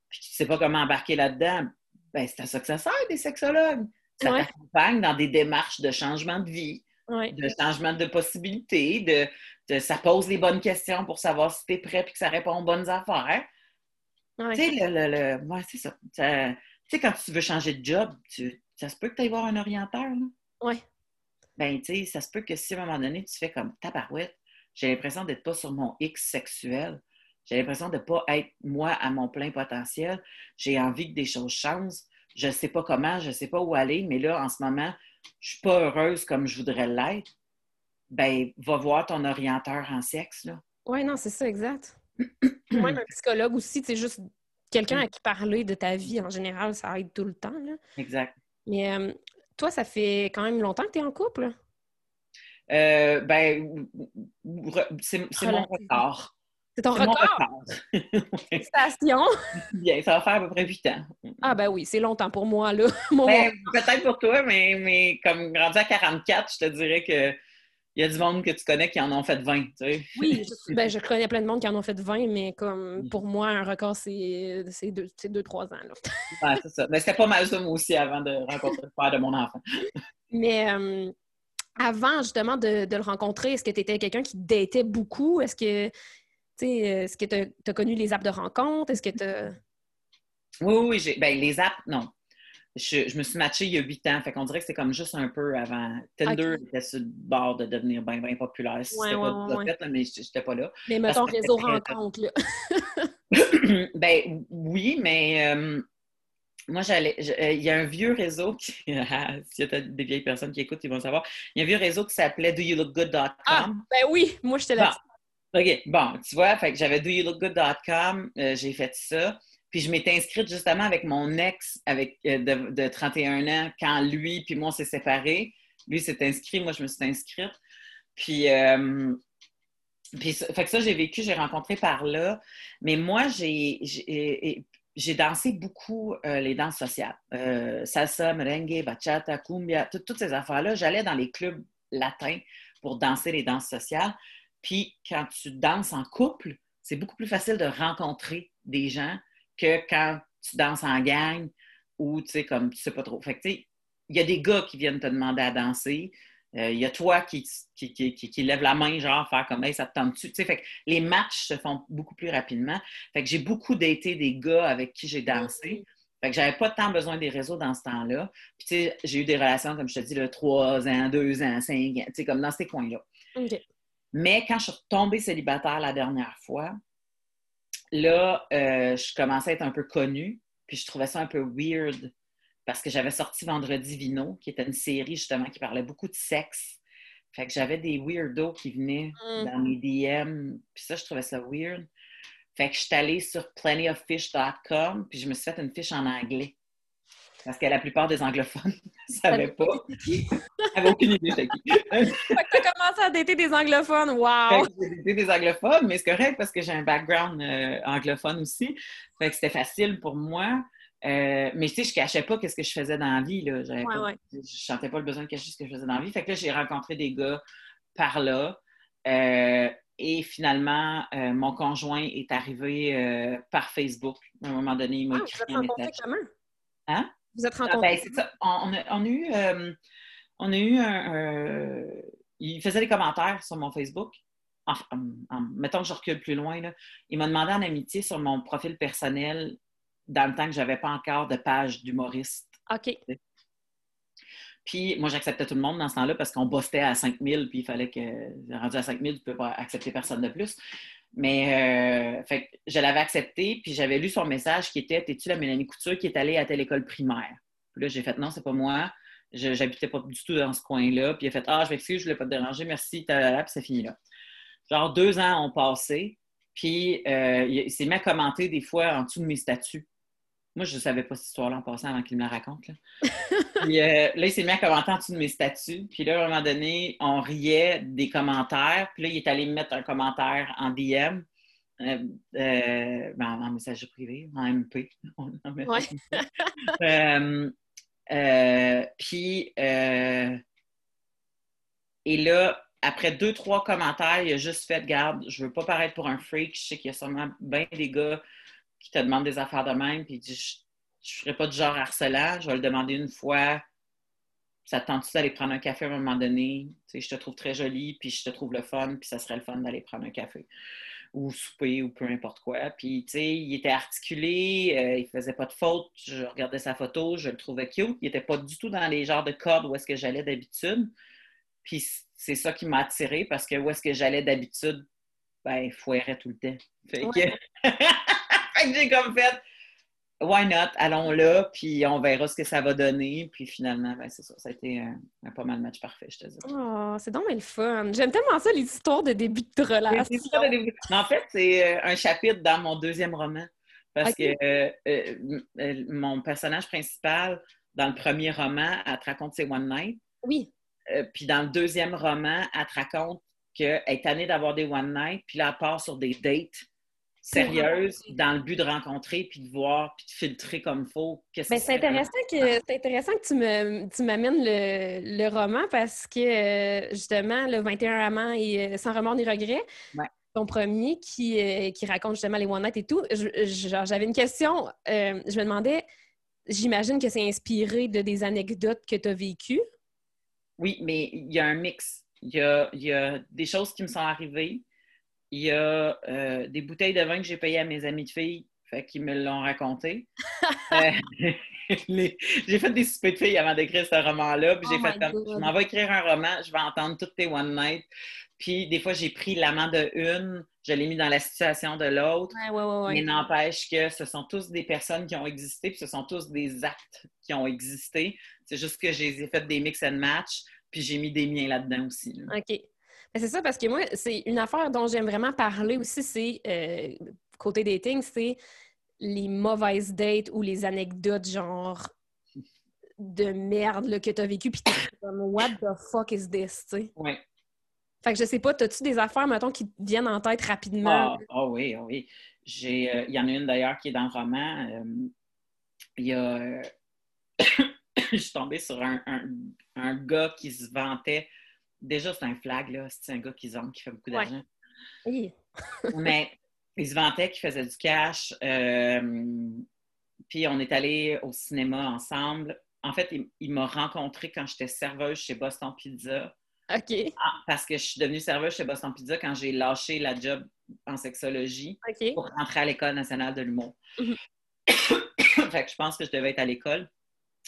puis que tu ne sais pas comment embarquer là-dedans, ben, c'est à ça que ça sert, des sexologues. Ça t'accompagne dans des démarches de changement de vie de changement de possibilités, de, ça pose les bonnes questions pour savoir si tu es prêt et que ça répond aux bonnes affaires. Tu sais, le, le, c'est ça. Tu sais, quand tu veux changer de job, tu, ça se peut que tu ailles voir un orienteur. Ouais. Ben, tu sais, ça se peut que si à un moment donné, tu fais comme tabarouette, j'ai l'impression d'être pas sur mon X sexuel. J'ai l'impression de ne pas être moi à mon plein potentiel. J'ai envie que des choses changent. Je ne sais pas comment, je ne sais pas où aller, mais là, en ce moment, je ne suis pas heureuse comme je voudrais l'être. Ben, va voir ton orienteur en sexe. Là. Oui, non, c'est ça, exact. Même un psychologue aussi, c'est juste quelqu'un à qui parler de ta vie en général, ça aide tout le temps. Là. Exact. Mais euh, toi, ça fait quand même longtemps que tu es en couple? Euh, ben, c'est mon record. C'est ton record? Félicitations! Bien, ça va faire à peu près 8 ans. Ah ben oui, c'est longtemps pour moi, là. Ben, peut-être pour toi, mais, mais comme rendu à 44, je te dirais que il y a du monde que tu connais qui en ont fait 20, tu sais. Oui, je, ben, je connais plein de monde qui en ont fait 20, mais comme pour moi, un record, c'est 2-3 ans. Là. ouais, c'est ça. Mais c'était pas mal ça, moi aussi, avant de rencontrer le père de mon enfant. mais euh, avant, justement, de, de le rencontrer, est-ce que tu étais quelqu'un qui datait beaucoup? Est-ce que est-ce que tu as, connu les apps de rencontre? Est-ce que tu Oui, oui, j'ai... Ben, les apps, non. Je, me suis matchée il y a huit ans. Fait qu'on dirait que c'est comme juste un peu avant. Tinder était sur le bord de devenir bien, bien populaire. c'était pas ouais, fait, mais j'étais pas là. Mais mettons réseau rencontre, là. ben oui, mais euh, moi, j'allais. Euh, il y a un vieux réseau qui. S'il y a des vieilles personnes qui écoutent, ils vont savoir. Il y a un vieux réseau qui s'appelait doyoulookgood.com. Ah, ben oui, moi, j'étais là. OK, bon, tu vois, fait que j'avais doyoulookgood.com, euh, j'ai fait ça. Puis je m'étais inscrite justement avec mon ex avec, euh, de, 31 ans quand lui puis moi on s'est séparés. Lui s'est inscrit, moi je me suis inscrite. Puis, euh, fait que ça, j'ai vécu, j'ai rencontré par là. Mais moi, j'ai, j'ai, dansé beaucoup les danses sociales. salsa, merengue, bachata, cumbia, toutes ces affaires-là. J'allais dans les clubs latins pour danser les danses sociales. Puis quand tu danses en couple, c'est beaucoup plus facile de rencontrer des gens que quand tu danses en gang ou tu sais, comme tu sais pas trop. Fait que tu sais, il y a des gars qui viennent te demander à danser. Euh, il y a toi qui, qui, qui, lève la main, genre, faire comme, hey, ça te tente-tu? Fait que les matchs se font beaucoup plus rapidement. Fait que j'ai beaucoup daté des gars avec qui j'ai dansé. Fait que j'avais pas tant besoin des réseaux dans ce temps-là. Puis, tu sais, j'ai eu des relations, comme je te dis, de 3 ans, 2 ans, 5 ans, tu sais, comme dans ces coins-là. Mais quand je suis retombée célibataire la dernière fois, là, euh, je commençais à être un peu connue, puis je trouvais ça un peu weird parce que j'avais sorti Vendredi Vino, qui était une série justement qui parlait beaucoup de sexe. Fait que j'avais des weirdos qui venaient mm. dans mes DM, puis ça, je trouvais ça weird. Fait que je suis allée sur plentyoffish.com, puis je me suis fait une fiche en anglais. Parce que la plupart des anglophones ne savaient pas. N'avaient aucune idée de qui. tu as commencé à dater des anglophones, wow! J'ai daté des anglophones, mais c'est correct parce que j'ai un background euh, anglophone aussi. Fait que c'était facile pour moi. Euh, mais tu sais, je cachais pas ce que je faisais dans la vie. Là. Ouais, pas, ouais. Je sentais pas le besoin de cacher ce que je faisais dans la vie. Fait que là, j'ai rencontré des gars par là. Euh, et finalement, mon conjoint est arrivé par Facebook. À un moment donné, il m'a ah, écrit un message. Hein? Vous êtes ah, ben, rencontrés? On, a, eu, euh, on a eu un, Il faisait des commentaires sur mon Facebook. mettons que je recule plus loin. Là. Il m'a demandé en amitié sur mon profil personnel dans le temps que je n'avais pas encore de page d'humoriste. OK. Puis moi, j'acceptais tout le monde dans ce temps-là parce qu'on bossait à 5000, puis il fallait que, rendu à 5000, tu ne peux pas accepter personne de plus. Mais euh, fait, je l'avais accepté, puis j'avais lu son message qui était T'es-tu la Mélanie Couture qui est allée à telle école primaire? Puis là, j'ai fait Non, c'est pas moi. Je n'habitais pas du tout dans ce coin-là. Puis il a fait Ah, je m'excuse, je voulais pas te déranger, merci, puis c'est fini là. Genre deux ans ont passé, puis euh, il s'est mis à commenter des fois en dessous de mes statuts. Moi, je ne savais pas cette histoire-là en passant avant qu'il me la raconte. Là. puis euh, là, il s'est mis à commenter en dessous de mes statuts. Puis là, à un moment donné, on riait des commentaires. Puis là, il est allé me mettre un commentaire en DM. Euh, euh, ben, en message privé, en MP. puis, et là, après deux, trois commentaires, il a juste fait Garde, je veux pas paraître pour un freak. Je sais qu'il y a sûrement bien des gars qui te demande des affaires de même, puis il dit Je ne ferai pas du genre harcelant, je vais le demander une fois. Ça te tente-tu d'aller prendre un café à un moment donné? Tu sais, je te trouve très jolie, puis je te trouve le fun, puis ça serait le fun d'aller prendre un café. ou souper ou peu importe quoi. Puis, tu sais, il était articulé, euh, il faisait pas de faute. Je regardais sa photo, je le trouvais cute. Il était pas du tout dans les genres de cordes où est-ce que j'allais d'habitude. Puis, c'est ça qui m'a attiré parce que où est-ce que j'allais d'habitude, ben, il foirait tout le temps. Fait que, fait que j'ai comme fait, why not, allons là, puis on verra ce que ça va donner. Puis finalement, ben, c'est ça, ça a été un, pas mal match parfait, je te dis. Oh, c'est donc le fun. J'aime tellement ça, les histoires de début de relation. En fait, c'est euh, un chapitre dans mon deuxième roman. Parce que euh, euh, mon personnage principal, dans le premier roman, elle te raconte ses One Night. Oui. puis dans le deuxième roman, elle te raconte qu'elle est tannée d'avoir des One Night, puis là, elle part sur des dates sérieuse dans le but de rencontrer puis de voir puis de filtrer comme il faut. Ben, c'est intéressant que intéressant que tu me tu m'amènes le, roman parce que euh, justement le 21 amants et euh, sans remords ni regrets. Ton premier qui, euh, qui raconte justement les one night et tout. J'avais une question. je me demandais, j'imagine que c'est inspiré de des anecdotes que tu as vécues? Oui, mais il y a un mix. Il y a, il y a des choses qui me sont arrivées, il y a euh, des bouteilles de vin que j'ai payées à mes amis de filles, fait qu'ils me l'ont raconté. Euh, j'ai fait des soupers de filles avant d'écrire ce roman-là, puis j'ai oh fait comme, je m'en vais écrire un roman, je vais entendre toutes tes one night. Puis des fois, j'ai pris l'amant de une, je l'ai mis dans la situation de l'autre. mais n'empêche que ce sont tous des personnes qui ont existé, puis ce sont tous des actes qui ont existé. C'est juste que j'ai fait des mix and match, puis j'ai mis des miens là-dedans aussi. OK. C'est ça, parce que moi, c'est une affaire dont j'aime vraiment parler aussi, c'est euh, côté dating, c'est les mauvaises dates ou les anecdotes genre de merde que tu as vécu, puis t'es comme What the fuck is this? sais? Oui. Fait que je sais pas, as-tu des affaires, mettons, qui te viennent en tête rapidement? Ah oh, oui, oh, oui. Euh, il y en a une d'ailleurs qui est dans le roman. Euh, il y a. je suis tombée sur un, un, gars qui se vantait déjà, c'est un flag, là. C'est un gars qui zone, qui fait beaucoup d'argent. Oui. Mais il se vantait qu'il faisait du cash. Euh, puis on est allé au cinéma ensemble. En fait, il, m'a rencontré quand j'étais serveuse chez Boston Pizza. OK. Ah, parce que je suis devenue serveuse chez Boston Pizza quand j'ai lâché la job en sexologie pour rentrer à l'École nationale de l'humour. Mhm. fait que je pense que je devais être à l'école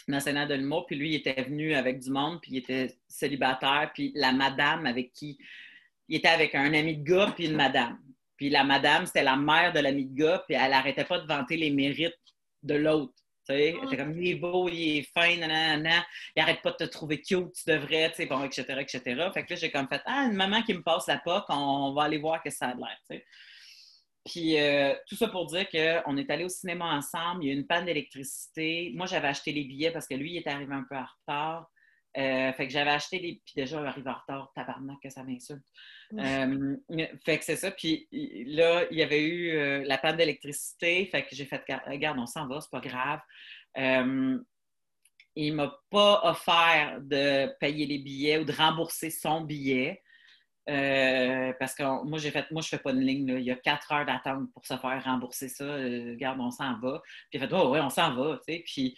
national de l'humour, puis lui, il était venu avec du monde, puis il était célibataire, puis la madame avec qui... Il était avec un ami de gars, puis une madame. Puis la madame, c'était la mère de l'ami de gars, puis elle arrêtait pas de vanter les mérites de l'autre. Tu sais, elle était comme, il est beau, il est fin, nanana, il arrête pas de te trouver cute, tu devrais, tu sais, bon, etc., etc. Fait que là, j'ai comme fait, ah, une maman qui me passe la POC, on va aller voir que ça a l'air. Puis euh, tout ça pour dire qu'on est allé au cinéma ensemble, il y a eu une panne d'électricité. Moi, j'avais acheté les billets parce que lui, il était arrivé un peu en retard. Euh, fait que j'avais acheté les. Puis déjà, il arrive en retard, tabarnak, que ça m'insulte. Euh, fait que c'est ça. Puis là, il y avait eu la panne d'électricité. Fait que j'ai fait, regarde, on s'en va, c'est pas grave. il m'a pas offert de payer les billets ou de rembourser son billet. Euh, parce que moi, j'ai fait, moi, je fais pas de ligne. Il y a quatre heures d'attente pour se faire rembourser ça. Euh, regarde, on s'en va. Puis il a fait, oh, ouais, on s'en va. Puis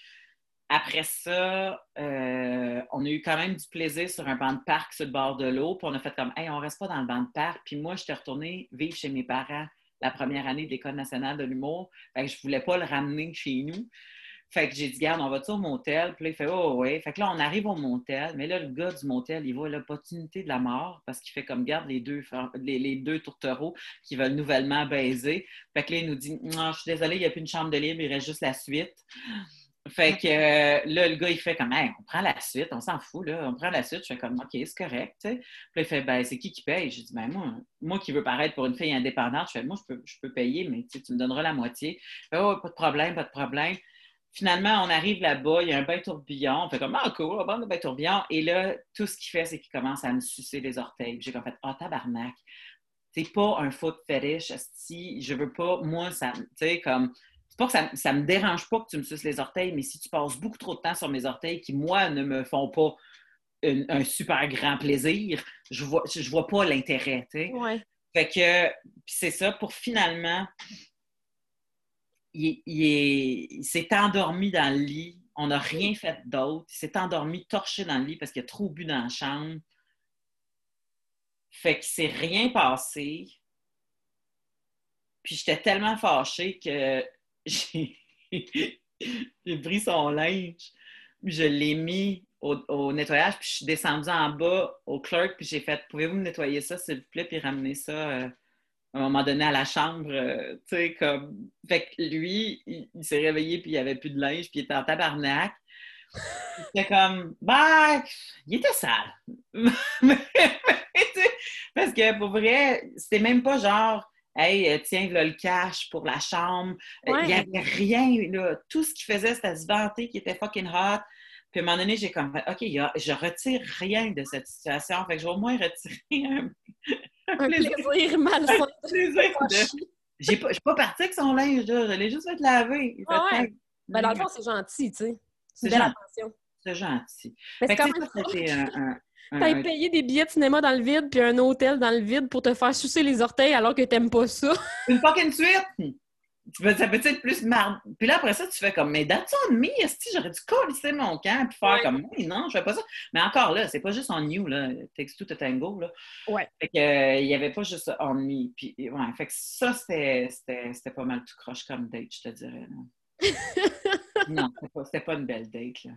après ça, euh, on a eu quand même du plaisir sur un banc de parc sur le bord de l'eau. Puis on a fait comme, hey, on reste pas dans le banc de parc. Puis moi, j'étais retournée vivre chez mes parents la première année de l'École nationale de l'humour. Fait que je voulais pas le ramener chez nous. Fait que j'ai dit, garde, on va-tu au motel? Puis là, il fait, oh, ouais. Fait que là, on arrive au motel, mais là, le gars du motel, il voit l'opportunité de la mort parce qu'il fait comme, garde les deux, les, deux tourtereaux qui veulent nouvellement baiser. Fait que là, il nous dit, non, je suis désolée, il n'y a plus une chambre de libre, il reste juste la suite. Fait que euh, là, le gars, il fait comme, hey, on prend la suite, on s'en fout, là, on prend la suite. Je fais comme, OK, c'est correct. Puis là, il fait, ben, c'est qui qui paye? Je dis, ben, moi, moi qui veux paraître pour une fille indépendante, je fais, moi, je peux, je peux payer, mais tu me donneras la moitié. Oh, pas de problème, pas de problème. Finalement, on arrive là-bas, il y a un bain tourbillon. On fait comme, ah, cool, on va bain tourbillon. Et là, tout ce qu'il fait, c'est qu'il commence à me sucer les orteils. J'ai comme fait, ah, oh, tabarnak. C'est pas un foot fétiche, si je veux pas, moi, ça, tu sais, comme, c'est pas que ça, ça me dérange pas que tu me suces les orteils, mais si tu passes beaucoup trop de temps sur mes orteils qui, moi, ne me font pas un, super grand plaisir, je vois, je vois pas l'intérêt, tu sais. Ouais. Fait que, c'est ça, pour finalement il, s'est endormi dans le lit. On n'a rien fait d'autre. Il s'est endormi torché dans le lit parce qu'il a trop bu dans la chambre. Fait qu'il s'est rien passé. Puis j'étais tellement fâchée que j'ai pris son linge, je l'ai mis au, nettoyage, puis je suis descendue en bas au clerk, puis j'ai fait Pouvez-vous me nettoyer ça, s'il vous plaît, puis ramener ça euh, à un moment donné à la chambre, euh, tu sais, comme. Fait que lui, il, s'est réveillé, puis il n'y avait plus de linge, puis il était en tabarnak. C'était comme, bah, il était sale. Parce que pour vrai, c'était même pas genre, hey, euh, tiens, là, le cash pour la chambre. Il n'y avait rien, là. Tout ce qu'il faisait, c'était se vanter qu'il était fucking hot. Puis à un moment donné, j'ai comme OK, je retire rien de cette situation. Fait que je vais au moins retirer un, un plaisir, plaisir malsain. Un de... J'ai pas, pas parti avec son linge, là. Je l'ai juste fait laver. Ah ouais. Ben, dans le fond, c'est gentil, tu sais. C'est belle attention. C'est gentil. Mais c'est quand même c'était un, un, T'as payé des billets de cinéma dans le vide puis un hôtel dans le vide pour te faire sucer les orteils alors que t'aimes pas ça. Une fucking suite! Ça peut être plus marre. Puis là, après ça, tu fais comme, mais that's on me, est j'aurais dû coller mon camp puis faire comme, oui, non, je fais pas ça. Mais encore là, c'est pas juste on you, là. Takes two to tango, là. Ouais. Fait que, euh, il y avait pas juste on me. Puis, ouais, fait que ça, c'était pas mal tout croche comme date, je te dirais. non, c'était pas, pas une belle date, là.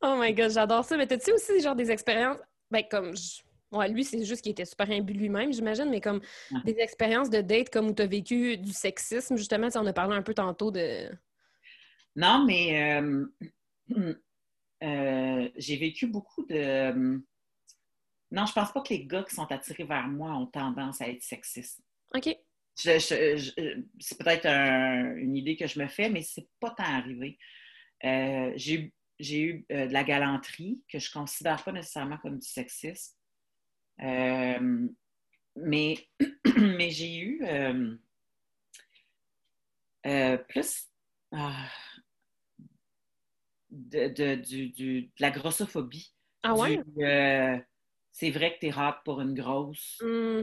Oh my god, j'adore ça. Mais t'as-tu aussi genre des expériences, ben comme Ouais, lui, c'est juste qu'il était super imbu lui-même, j'imagine, mais comme des expériences de date comme où tu as vécu du sexisme, justement, on a parlé un peu tantôt de. Non, mais euh, euh, j'ai vécu beaucoup de. Non, je pense pas que les gars qui sont attirés vers moi ont tendance à être sexistes. OK. c'est peut-être une idée que je me fais, mais c'est pas tant arrivé. Euh, j'ai eu de la galanterie que je considère pas nécessairement comme du sexisme. Euh, mais mais j'ai eu euh, euh, plus ah, de, de, de, la grossophobie. Ah ouais? c'est vrai que t'es rare pour une grosse. Hmm.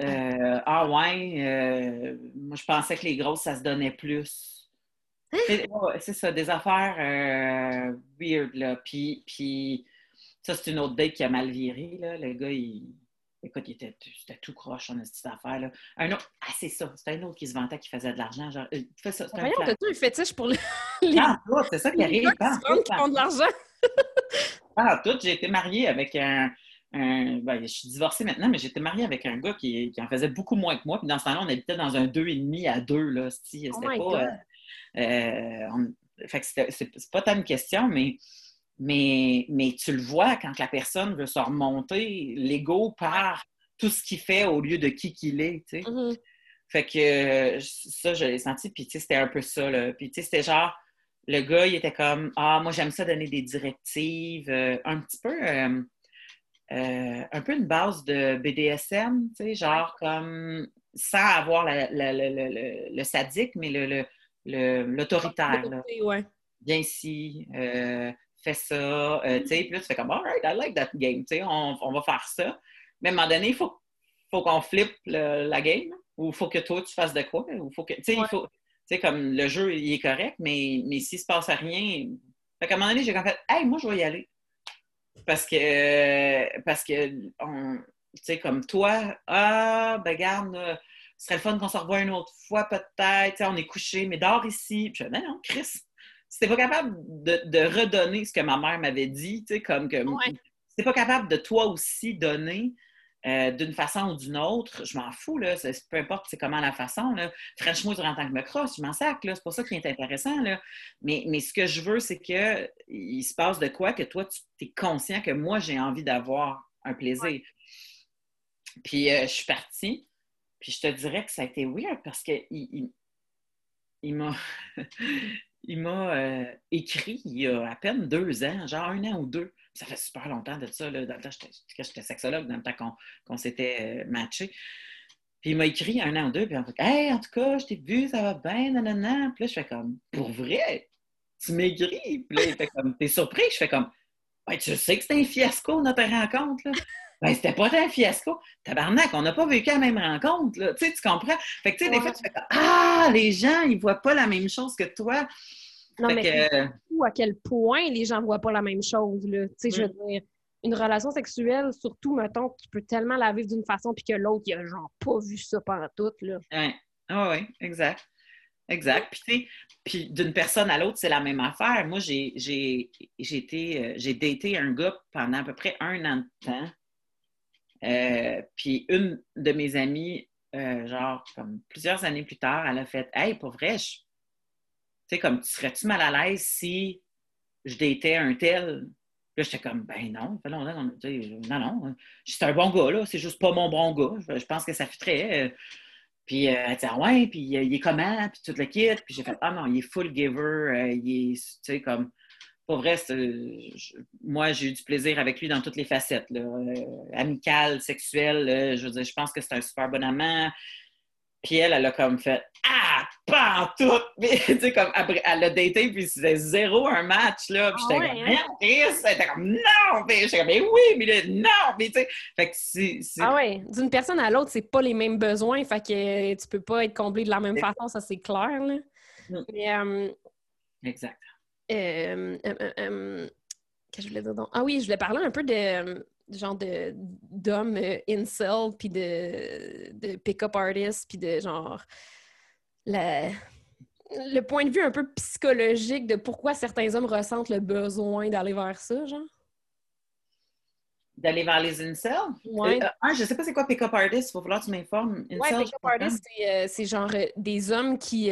ah ouais, moi je pensais que les grosses, ça se donnait plus. Hein? C'est ça, des affaires weird, là. Puis, puis ça, c'est une autre date qui a mal viré. Là. Le gars, il... Écoute, il était, c'était tout croche en cette affaire. Là. Un autre, ah, c'est ça. C'était un autre qui se vantait qui faisait de l'argent. Genre, euh, fais ça. C'est Voyons, t'as-tu un fétiche pour les. Ah, c'est ça qui arrive. Ah, qui font de l'argent. ah, tout. J'ai été mariée avec un. ben, je suis divorcée maintenant, mais j'étais mariée avec un gars qui, qui, en faisait beaucoup moins que moi. Puis dans ce temps-là, on habitait dans un 2,5 à 2. Là, c'était oh pas. Euh, euh, fait que c'est pas tant une question, mais mais, mais tu le vois quand la personne veut se remonter l'ego par tout ce qu'il fait au lieu de qui qu'il est, tu sais. Mm-hmm. Fait que ça, je l'ai senti, puis tu sais, c'était un peu ça, là. Puis tu sais, c'était genre, le gars, il était comme, ah, moi, j'aime ça donner des directives, euh, un petit peu, euh, euh, un peu une base de BDSM, tu sais, genre comme, sans avoir le, sadique, mais l'autoritaire, là. Ouais. Viens ici, fais ça, euh, tu sais, puis là, tu fais comme, alright, I like that game, tu sais, on, on, va faire ça. Mais à un moment donné, il faut, faut qu'on flippe la game, ou il faut que toi, tu fasses de quoi, ou faut que, tu sais, il faut, tu sais, comme le jeu, il est correct, mais, mais s'il se passe rien, fait qu'à un moment donné, j'ai comme fait, hey, moi, je vais y aller. Parce que, parce que, tu sais, comme toi, ah, ben, garde, ce serait le fun qu'on se revoie une autre fois, peut-être, on est couché, mais dors ici. Puis je non, non, Chris, t'es pas capable de, redonner ce que ma mère m'avait dit, tu sais, comme que si t'es pas capable de toi aussi donner euh, d'une façon ou d'une autre, je m'en fous, là, peu importe c'est comment la façon, là. French-moi durant tant que je me crosse, je m'en sac, là, c'est pas ça qui est intéressant, là. Mais, mais ce que je veux, c'est que il se passe de quoi que toi, tu es conscient que moi, j'ai envie d'avoir un plaisir. Puis euh, je suis partie, puis je te dirais que ça a été weird parce que il, il m'a il m'a euh, écrit il y a à peine deux ans, genre un an ou deux. Ça fait super longtemps de ça, là, dans le temps j'étais sexologue, dans le temps qu'on s'était euh, matché. Puis il m'a écrit un an ou deux, puis on fait Hey, en tout cas, je t'ai vu, ça va bien, nanana. Puis là, je fais comme Pour vrai, tu m'écris? Puis là, il fait comme T'es surpris? Je fais comme Ben, tu sais que c'était un fiasco, notre rencontre, là. Ben, c'était pas un fiasco. Tabarnak, on n'a pas vécu la même rencontre, là. Tu sais, tu comprends? Fait que, tu sais, des fois, tu fais comme, Ah, les gens, ils voient pas la même chose que toi. Non, mais que... à quel point les gens voient pas la même chose, là. Tu sais, je veux dire, une relation sexuelle, surtout, mettons, tu peux tellement la vivre d'une façon, puis que l'autre, il a genre pas vu ça pendant tout, là. Ouais. Ah oui, exact. Exact. Puis, tu sais, puis d'une personne à l'autre, c'est la même affaire. Moi, j'ai, j'ai, j'ai été, euh, j'ai daté un gars pendant à peu près un an de temps. Euh, puis une de mes amies, euh, genre, comme plusieurs années plus tard, elle a fait Hey, pour vrai, tu sais, comme, tu serais-tu mal à l'aise si je datais un tel? Là, j'étais comme, ben non, non, non, non, non, c'est un bon gars, là, c'est juste pas mon bon gars. Je pense que ça très... Puis euh, elle dit Ah ouais, puis il est comment, puis tout le kit. Puis j'ai fait Ah non, il est full giver, il est, tu sais, comme pour vrai, moi, j'ai eu du plaisir avec lui dans toutes les facettes. Là. Euh, sexuel, je veux dire, je pense que c'est un super bon amant. Puis elle, elle a comme fait Ah, pas en tout! tu sais, comme après, elle a daté, puis c'était zéro un match, là. Puis j'étais ah comme, hein? Elle était comme Non! Puis j'étais comme, mais oui, mais là, non! Puis tu sais, fait que c'est. Ah ouais, d'une personne à l'autre, c'est pas les mêmes besoins, fait que tu peux pas être comblé de la même façon, ça c'est clair, là. Mm. Mais, euh, Exact. Euh, euh, qu'est-ce que je voulais dire donc? Ah oui, je voulais parler un peu de genre de d'hommes incel puis de, de pick-up artists puis de genre le point de vue un peu psychologique de pourquoi certains hommes ressentent le besoin d'aller vers ça, genre? D'aller vers les incels? Ouais. ah, je sais pas c'est quoi pick-up artist, il va falloir que tu m'informes. Ouais, pick-up artist, c'est genre des hommes qui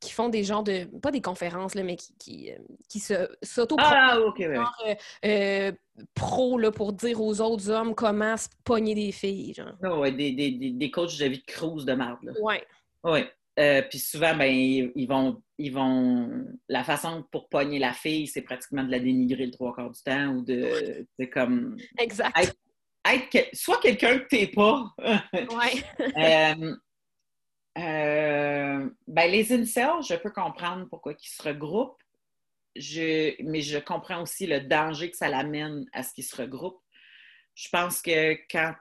qui font des genres de. pas des conférences, là, mais qui, qui, euh, qui s'auto ah, ouais. Euh, euh, pro là, pour dire aux autres hommes comment se pogner des filles. Genre. Oh, ouais, des, des, des, coachs de vie de marde. Là. Ouais. Ouais. Euh, puis souvent, ben, ils vont, ils vont. La façon pour pogner la fille, c'est pratiquement de la dénigrer le trois quarts du temps ou de. C'est comme. Exact. Être, soit quelqu'un que t'es pas. ouais. Euh, ben, les incels, je peux comprendre pourquoi ils se regroupent, je, mais je comprends aussi le danger que ça l'amène à ce qu'ils se regroupent. Je pense que quand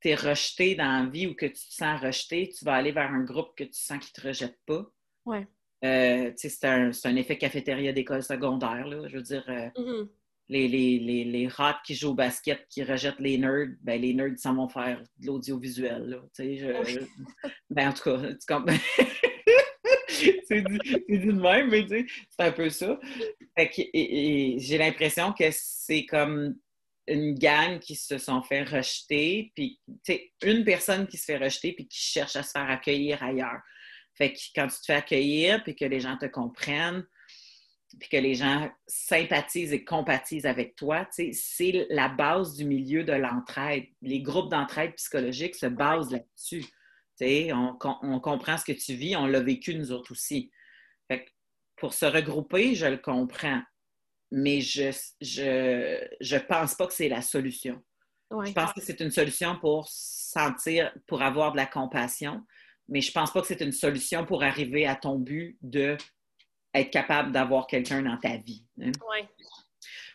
tu es rejeté dans la vie ou que tu te sens rejeté, tu vas aller vers un groupe que tu sens qui ne te rejette pas. Ouais. Euh, c'est un, un, effet cafétéria d'école secondaire. Là. Je veux dire, euh, mm-hmm les, les, les, les rats qui jouent au basket, qui rejettent les nerds, ben les nerds s'en vont faire de l'audiovisuel. Je, ben en tout cas, c'est dit, dit, de même, mais c'est un peu ça. j'ai l'impression que c'est comme une gang qui se sont fait rejeter, puis une personne qui se fait rejeter puis qui cherche à se faire accueillir ailleurs. Fait que quand tu te fais accueillir puis que les gens te comprennent, puis que les gens sympathisent et compatisent avec toi, c'est la base du milieu de l'entraide. Les groupes d'entraide psychologique se basent là-dessus. On, on, comprend ce que tu vis, on l'a vécu nous autres aussi. pour se regrouper, je le comprends, mais je je, je pense pas que c'est la solution. Je pense que c'est une solution pour sentir, pour avoir de la compassion, mais je pense pas que c'est une solution pour arriver à ton but de être capable d'avoir quelqu'un dans ta vie. Hein.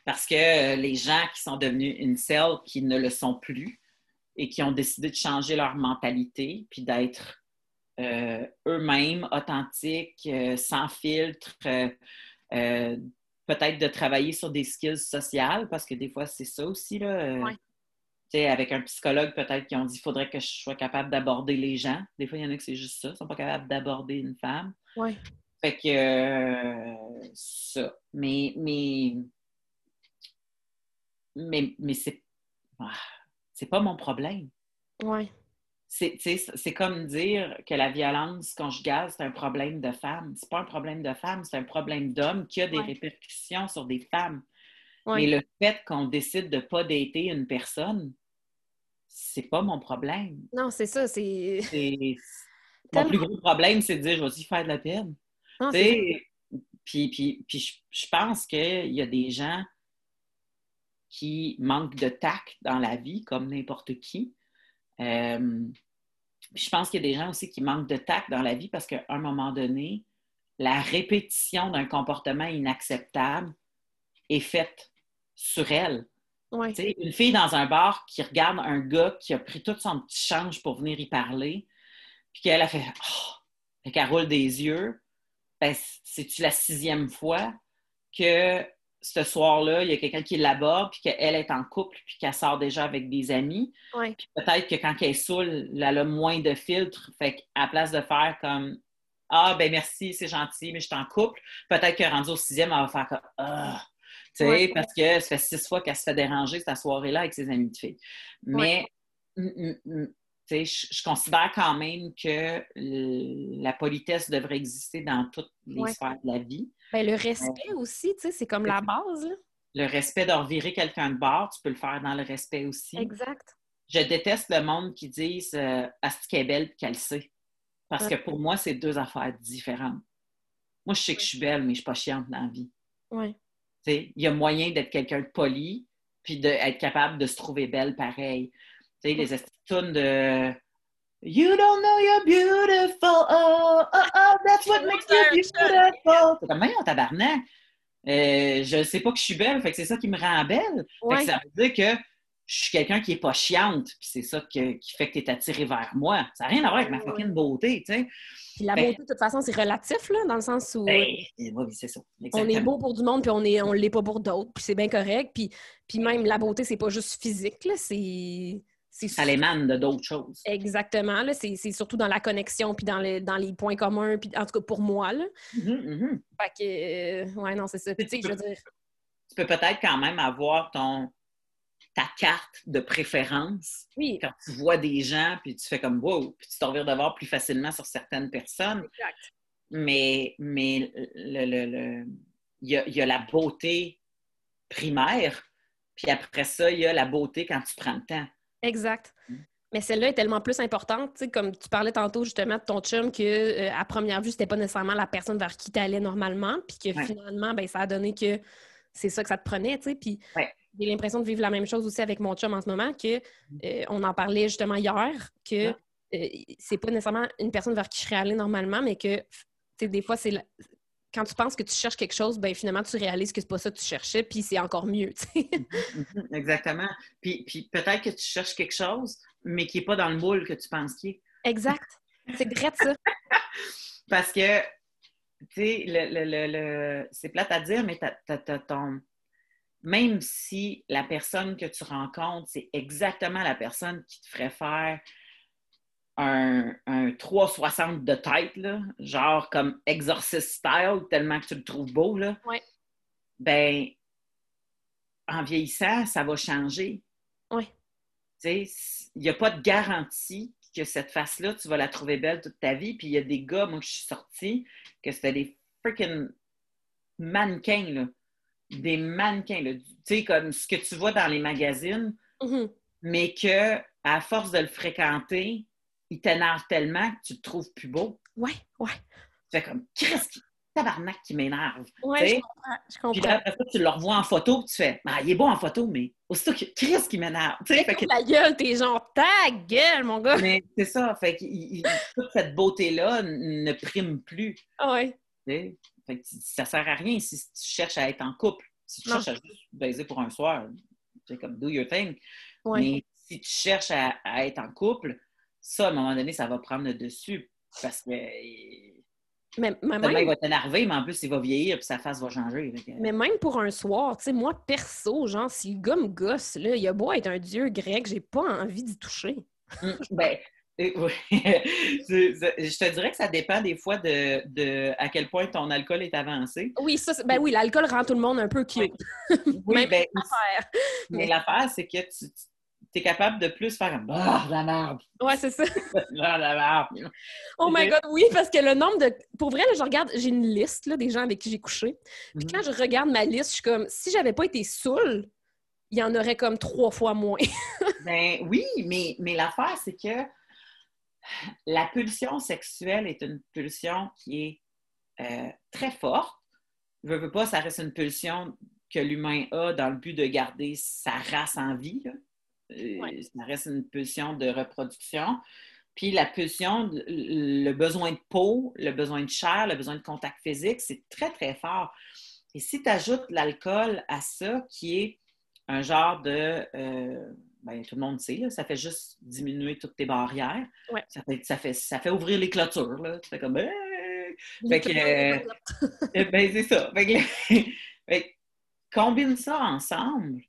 Parce que euh, les gens qui sont devenus une selle, qui ne le sont plus et qui ont décidé de changer leur mentalité, puis d'être euh, eux-mêmes, authentiques, euh, sans filtre, peut-être de travailler sur des skills sociales, parce que des fois, c'est ça aussi. Là, Avec un psychologue, peut-être qui ont dit qu'il faudrait que je sois capable d'aborder les gens. Des fois, il y en a qui c'est juste ça, ils ne sont pas capables d'aborder une femme. Fait que euh, ça. Mais, mais, mais, mais c'est, ah, c'est pas mon problème. Ouais. C'est, c'est comme dire que la violence conjugale, c'est un problème de femme. C'est pas un problème de femme, c'est un problème d'homme qui a des répercussions sur des femmes. Mais le fait qu'on décide de pas dater une personne, c'est pas mon problème. Non, c'est ça, c'est... Mon plus gros problème, c'est de dire, je vais aussi faire de la peine? Puis, puis, puis je pense qu'il y a des gens qui manquent de tact dans la vie, comme n'importe qui. Euh, je pense qu'il y a des gens aussi qui manquent de tact dans la vie parce qu'à un moment donné, la répétition d'un comportement inacceptable est faite sur elle. Une fille dans un bar qui regarde un gars qui a pris tout son petit change pour venir y parler, puis qu'elle a fait oh! qu'elle roule des yeux, ben, c'est-tu la sixième fois que ce soir-là, il y a quelqu'un qui l'aborde, puis qu'elle est en couple, puis qu'elle sort déjà avec des amis? Puis peut-être que quand elle est saoule, elle a moins de filtres. Fait qu'à place de faire comme Ah, ben merci, c'est gentil, mais je suis en couple, peut-être que rendu au sixième, elle va faire comme Ah. Tu sais, parce que ça fait six fois qu'elle se fait déranger cette soirée-là avec ses amis de filles. Mais, je, je considère quand même que la politesse devrait exister dans toutes les Ouais. sphères de la vie. Ben, le respect aussi, c'est comme la base. Là. Le respect de revirer quelqu'un de bord, tu peux le faire dans le respect aussi. Exact. Je déteste le monde qui disent euh, Asti qu'elle est belle qu'elle le sait. Parce que pour moi, c'est deux affaires différentes. Moi, je sais que je suis belle, mais je suis pas chiante dans la vie. Sais, Il y a moyen d'être quelqu'un de poli puis d'être capable de se trouver belle pareil. Tu sais, les estitunes de You don't know you're beautiful. Oh, oh, oh, that's what makes you beautiful. C'est comme, voyons, tabarnak. Euh, je ne sais pas que je suis belle, fait que c'est ça qui me rend belle. Fait que ça veut dire que je suis quelqu'un qui n'est pas chiante, puis c'est ça que- qui fait que tu es attiré vers moi. Ça n'a rien à voir avec ma fucking beauté, tu sais. Puis la beauté, de toute façon, c'est relatif, là, dans le sens où Ben, oui, c'est ça. on est beau pour du monde, puis on est, on l'est pas pour d'autres, puis c'est bien correct. Puis, puis même la beauté, c'est pas juste physique, là, c'est... Ça l'émane de d'autres choses. Exactement, c'est surtout dans la connexion, puis dans, le- dans les points communs, puis en tout cas pour moi, là. Mhm, mhm. Fait que, euh, ouais, non, c'est ça. Puis, tu sais, je veux dire, Tu peux peut-être quand même avoir ton ta carte de préférence oui, quand tu vois des gens, puis tu fais comme wow, puis tu t'en de voir plus facilement sur certaines personnes. exact. Mais, mais le, le- le- il, y a, il y a la beauté primaire, puis après ça, il y a la beauté quand tu prends le temps. Exact. Mm. Mais celle-là est tellement plus importante, tu sais, comme tu parlais tantôt justement de ton chum, que euh, à première vue, c'était pas nécessairement la personne vers qui tu allais normalement, puis que Ouais. finalement, ben, ça a donné que c'est ça que ça te prenait, tu sais. Puis Ouais. j'ai l'impression de vivre la même chose aussi avec mon chum en ce moment, que euh, on en parlait justement hier, que euh, c'est pas nécessairement une personne vers qui je serais allée normalement, mais que, tu sais, des fois, c'est quand tu penses que tu cherches quelque chose, ben finalement, tu réalises que c'est pas ça que tu cherchais, puis c'est encore mieux, sais. Mhm, Exactement. Puis, puis peut-être que tu cherches quelque chose, mais qui n'est pas dans le moule que tu penses qu'il est. Exact. C'est vrai ça. Parce que, tu sais, le, le- le- c'est plate à dire, mais ton... même si la personne que tu rencontres, c'est exactement la personne qui te ferait faire un, un 360 de tête, là, genre comme Exorcist style, tellement que tu le trouves beau, là, Ouais. ben, en vieillissant, ça va changer. Sais, il n'y a pas de garantie que cette face-là, tu vas la trouver belle toute ta vie. Puis il y a des gars, moi, que je suis sortie, que c'était des freaking mannequins, là. Des mannequins, là. Tu sais, comme ce que tu vois dans les magazines, Mhm. mais que à force de le fréquenter, il t'énerve tellement que tu te trouves plus beau. Ouais, ouais. Tu fais comme, qu'est-ce qui... tabarnak qui m'énerve. Tu je comprends. Je Puis là, après ça, tu le revois en photo, puis tu fais, ah, il est beau en photo, mais aussitôt que, qu'est-ce qui m'énerve? Tu sais, fait que- La gueule, t'es genre ta gueule, mon gars. mais c'est ça, fait que toute cette beauté-là ne prime plus. Ah sais. Fait que ça sert à rien si tu cherches à être en couple. Si tu Non. cherches à juste baiser pour un soir, c'est comme do your thing. Ouais. Mais si tu cherches à, à être en couple, ça, à un moment donné, ça va prendre le dessus. Parce que Mais, mais tellement il même, va t'énerver, mais en plus, il va vieillir puis sa face va changer. Mais même pour un soir, tu sais, moi, perso, genre, si le gars me gosse, là, il a beau être un dieu grec, j'ai pas envie d'y toucher. Hum, ben, euh, oui. Je te dirais que ça dépend des fois de, de à quel point ton alcool est avancé. Oui, ça, ben oui, l'alcool rend tout le monde un peu cute. Oui, Même ben, Mais- l'affaire, c'est que tu, es capable de plus faire Ah, la merde! Ouais, c'est ça. Ah, la merde! Oh my God, oui, parce que le nombre de... Pour vrai, là, je regarde, j'ai une liste là, des gens avec qui j'ai couché. Puis Mhm. quand je regarde ma liste, je suis comme, si j'avais pas été saoule, il y en aurait comme trois fois moins. Ben oui, mais, mais l'affaire, c'est que la pulsion sexuelle est une pulsion qui est euh, très forte. Je veux pas, ça reste une pulsion que l'humain a dans le but de garder sa race en vie. là. Ouais. Ça reste une pulsion de reproduction. Puis la pulsion, le besoin de peau, le besoin de chair, le besoin de contact physique, c'est très, très fort. Et si tu ajoutes l'alcool à ça, qui est un genre de. euh, ben, tout le monde sait, là, ça fait juste diminuer toutes tes barrières. Ouais. Ça, fait, ça, fait, ça fait ouvrir les clôtures. Là. Tu fais comme. Fait que, euh, ben, c'est ça. Fait que, fait que combine ça ensemble.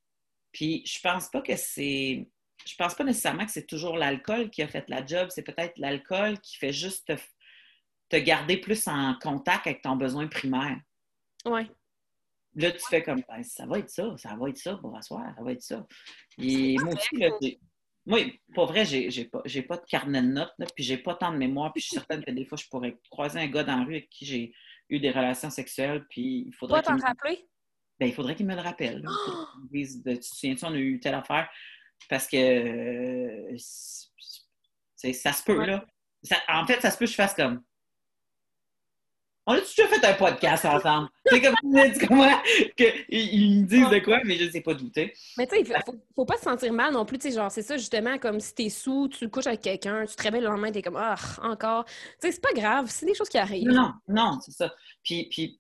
Puis je pense pas que c'est. Je pense pas nécessairement que c'est toujours l'alcool qui a fait la job. C'est peut-être l'alcool qui fait juste te, te, garder plus en contact avec ton besoin primaire. Oui. Là, tu fais comme, ben, ça va être ça, ça va être ça pour asseoir, ça va être ça. Et moi aussi, là, moi, pour vrai, j'ai, pas, pas de carnet de notes, là, puis j'ai pas tant de mémoire, puis je suis certaine que des fois, je pourrais croiser un gars dans la rue avec qui j'ai eu des relations sexuelles, puis il faudrait. Toi, t'en rappeler? Ben, il faudrait qu'il me le rappelle. Oh! tu te souviens-tu, on a eu telle affaire? Parce que euh, ça se peut, là. en fait, ça se peut que je fasse comme on a déjà fait un podcast ensemble? C'est comme tu comment qu'ils me disent de quoi, mais je ne sais pas douter. Mais tu sais, il faut, faut pas se sentir mal non plus. Tu sais, genre, c'est ça justement, comme si t'es sous, tu couches avec quelqu'un, tu te réveilles le lendemain, t'es comme ah, encore. Tu sais, c'est pas grave, c'est des choses qui arrivent. Non, non, c'est ça. Puis, puis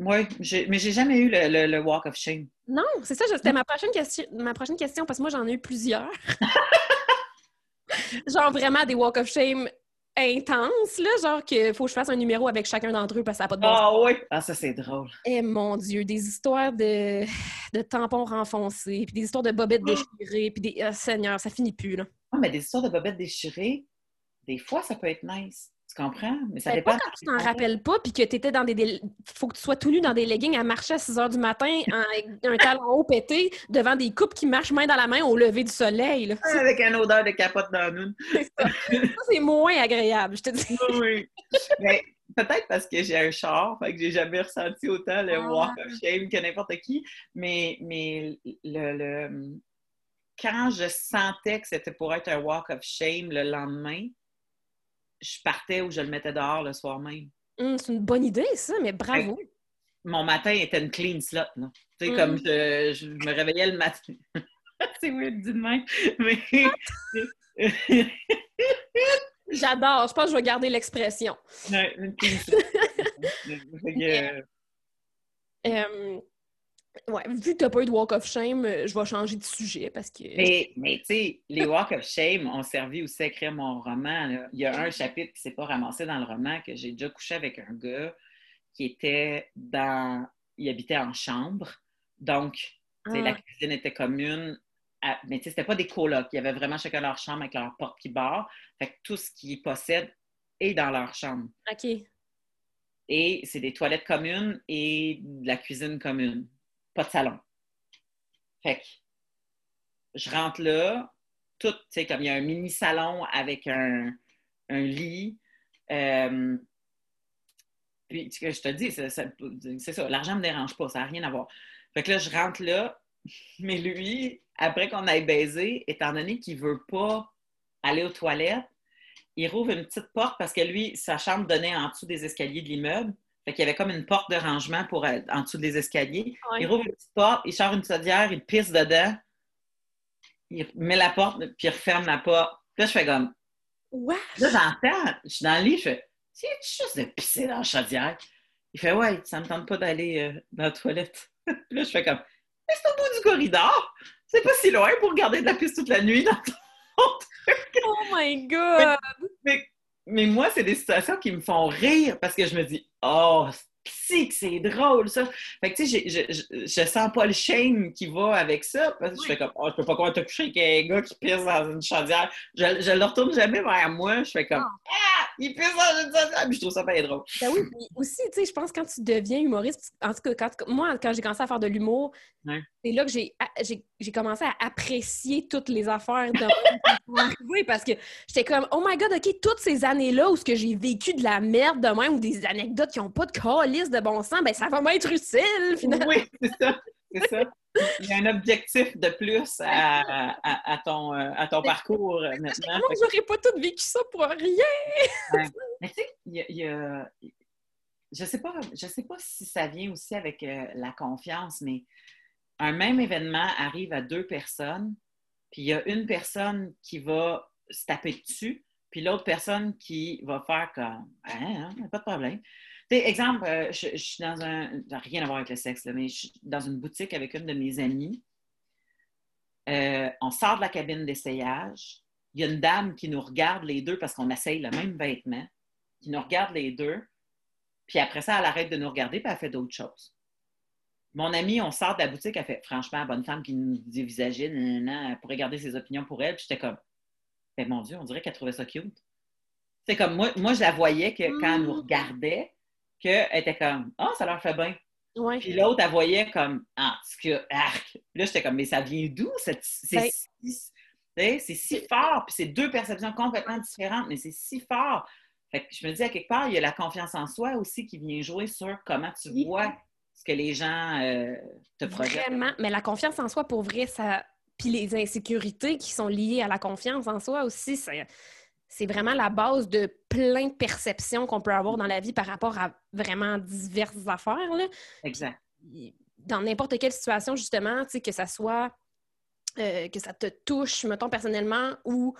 oui, mais j'ai jamais eu le, le, walk of shame. Non, c'est ça, c'était ma prochaine question, ma prochaine question, parce que moi j'en ai eu plusieurs. genre vraiment des walk of shame intense, là, genre qu'il faut que je fasse un numéro avec chacun d'entre eux parce que ça n'a pas de bon Ah oui! Ah, ça, c'est drôle. Eh mon Dieu, des histoires de, de tampons renfoncés, puis des histoires de bobettes ah! déchirées, puis des... Oh, Seigneur, ça finit plus, là. Ah, mais des histoires de bobettes déchirées, des fois, ça peut être nice. Tu comprends? Mais ça dépend. Pas quand tu t'en rappelles pas, puis que tu étais dans des. faut que tu sois tout nu dans des leggings à marcher à 6 h du matin, avec un talon haut pété, devant des coupes qui marchent main dans la main au lever du soleil. Là. Avec une odeur de capote dans nous. ça. c'est moins agréable, je te dis. oui. Mais peut-être parce que j'ai un char, fait que j'ai jamais ressenti autant le ah. walk of shame que n'importe qui. Mais, mais le, le, quand je sentais que c'était pour être un walk of shame le lendemain, je partais ou je le mettais dehors le soir même. Hum, c'est une bonne idée, ça, mais bravo. mon matin était une clean slot, là. Tu sais, comme hum. je, me réveillais le matin. c'est weird, dit de même. Mais... J'adore. Je pense que je vais garder l'expression. Ouais, une clean slot. euh, Ouais, vu que tu n'as pas eu de Walk of Shame, euh, je vais changer de sujet parce que. Mais, mais tu sais, les Walk of Shame ont servi aussi à écrire mon roman. Il y a un chapitre qui ne s'est pas ramassé dans le roman que j'ai déjà couché avec un gars qui était dans. Il habitait en chambre. Donc, la ah. cuisine était commune. Mais tu sais, c'était pas des colocs. Il y avait vraiment chacun leur chambre avec leur porte qui barre. Fait que tout ce qu'ils possèdent est dans leur chambre. OK. Et c'est des toilettes communes et de la cuisine commune pas de salon. Fait que je rentre là, tout, tu sais, comme il y a un mini salon avec un, lit. Euh, puis, je te dis, c'est ça, l'argent ne me dérange pas, ça n'a rien à voir. Fait que là, je rentre là, mais lui, après qu'on aille baiser, étant donné qu'il ne veut pas aller aux toilettes, il rouvre une petite porte parce que lui, sa chambre donnait en dessous des escaliers de l'immeuble. Fait qu'il y avait comme une porte de rangement pour en dessous des escaliers. Il rouvre une petite porte, il sort une chaudière, il pisse dedans, il met la porte, puis il referme la porte. Puis là, je fais comme. What? Là, j'entends, je suis dans le lit, je fais C'est juste de pisser dans la chaudière? Il fait Ouais, ça me tente pas d'aller euh, dans la toilette. puis là, je fais comme Mais c'est au bout du corridor. C'est pas si loin pour garder de la pisse toute la nuit dans ton Oh my God! mais moi, c'est des situations qui me font rire parce que je me dis, oh, que c'est drôle, ça. Fait que, tu sais, je, je, sens pas le shame qui va avec ça. Parce que je fais comme, oh, je peux pas croire te coucher avec un gars qui pisse dans une chaudière. Je, je le retourne jamais vers moi. Je fais comme, ah, ah il pisse dans une chaudière. Puis je trouve ça pas drôle. Ben oui, puis aussi, tu sais, je pense que quand tu deviens humoriste, en tout cas, quand, moi, quand j'ai commencé à faire de l'humour, c'est là que j'ai commencé à apprécier toutes les affaires de Oui, parce que j'étais comme, oh my god, OK, toutes ces années-là où ce que j'ai vécu de la merde de même ou des anecdotes qui n'ont pas de calice de bon sens, ben ça va m'être utile, finalement. Oui, c'est ça. C'est ça. Il y a un objectif de plus à, à, ton, à ton parcours euh, maintenant. Moi, j'aurais pas tout vécu ça pour rien! Mais tu sais, il y a, je sais pas, je sais pas si ça vient aussi avec euh, la confiance, mais un même événement arrive à deux personnes, puis il y a une personne qui va se taper dessus, puis l'autre personne qui va faire comme hein, hein pas de problème. exemple, euh, je, suis dans un. Rien à voir avec le sexe, mais je suis dans une boutique avec une de mes amies. Euh, on sort de la cabine d'essayage. Il y a une dame qui nous regarde les deux parce qu'on essaye le même vêtement, qui nous regarde les deux. Puis après ça, elle arrête de nous regarder puis elle fait d'autres choses. Mon amie, on sort de la boutique, elle fait franchement, bonne femme qui nous dévisageait, elle pourrait garder ses opinions pour elle. Puis j'étais comme, ben mon Dieu, on dirait qu'elle trouvait ça cute. C'est comme moi, moi, je la voyais que quand elle nous mm. regardait, qu'elle était comme, ah, oh, ça leur fait bien. Puis l'autre, elle voyait comme, ah, ce que, arc. Là, j'étais comme, mais ça vient d'où? C'est ben si, si fort. Puis c'est deux perceptions complètement différentes, mais c'est si fort. Fait que je me dis, à quelque part, il y a la confiance en soi aussi qui vient jouer sur comment tu vois ce que les gens euh, te projettent. Vraiment, mais la confiance en soi, pour vrai, ça. Puis les insécurités qui sont liées à la confiance en soi aussi, c'est vraiment la base de plein de perceptions qu'on peut avoir dans la vie par rapport à vraiment diverses affaires. Là. Exact. Dans n'importe quelle situation, justement, tu sais, que ça soit euh, que ça te touche, mettons, personnellement, ou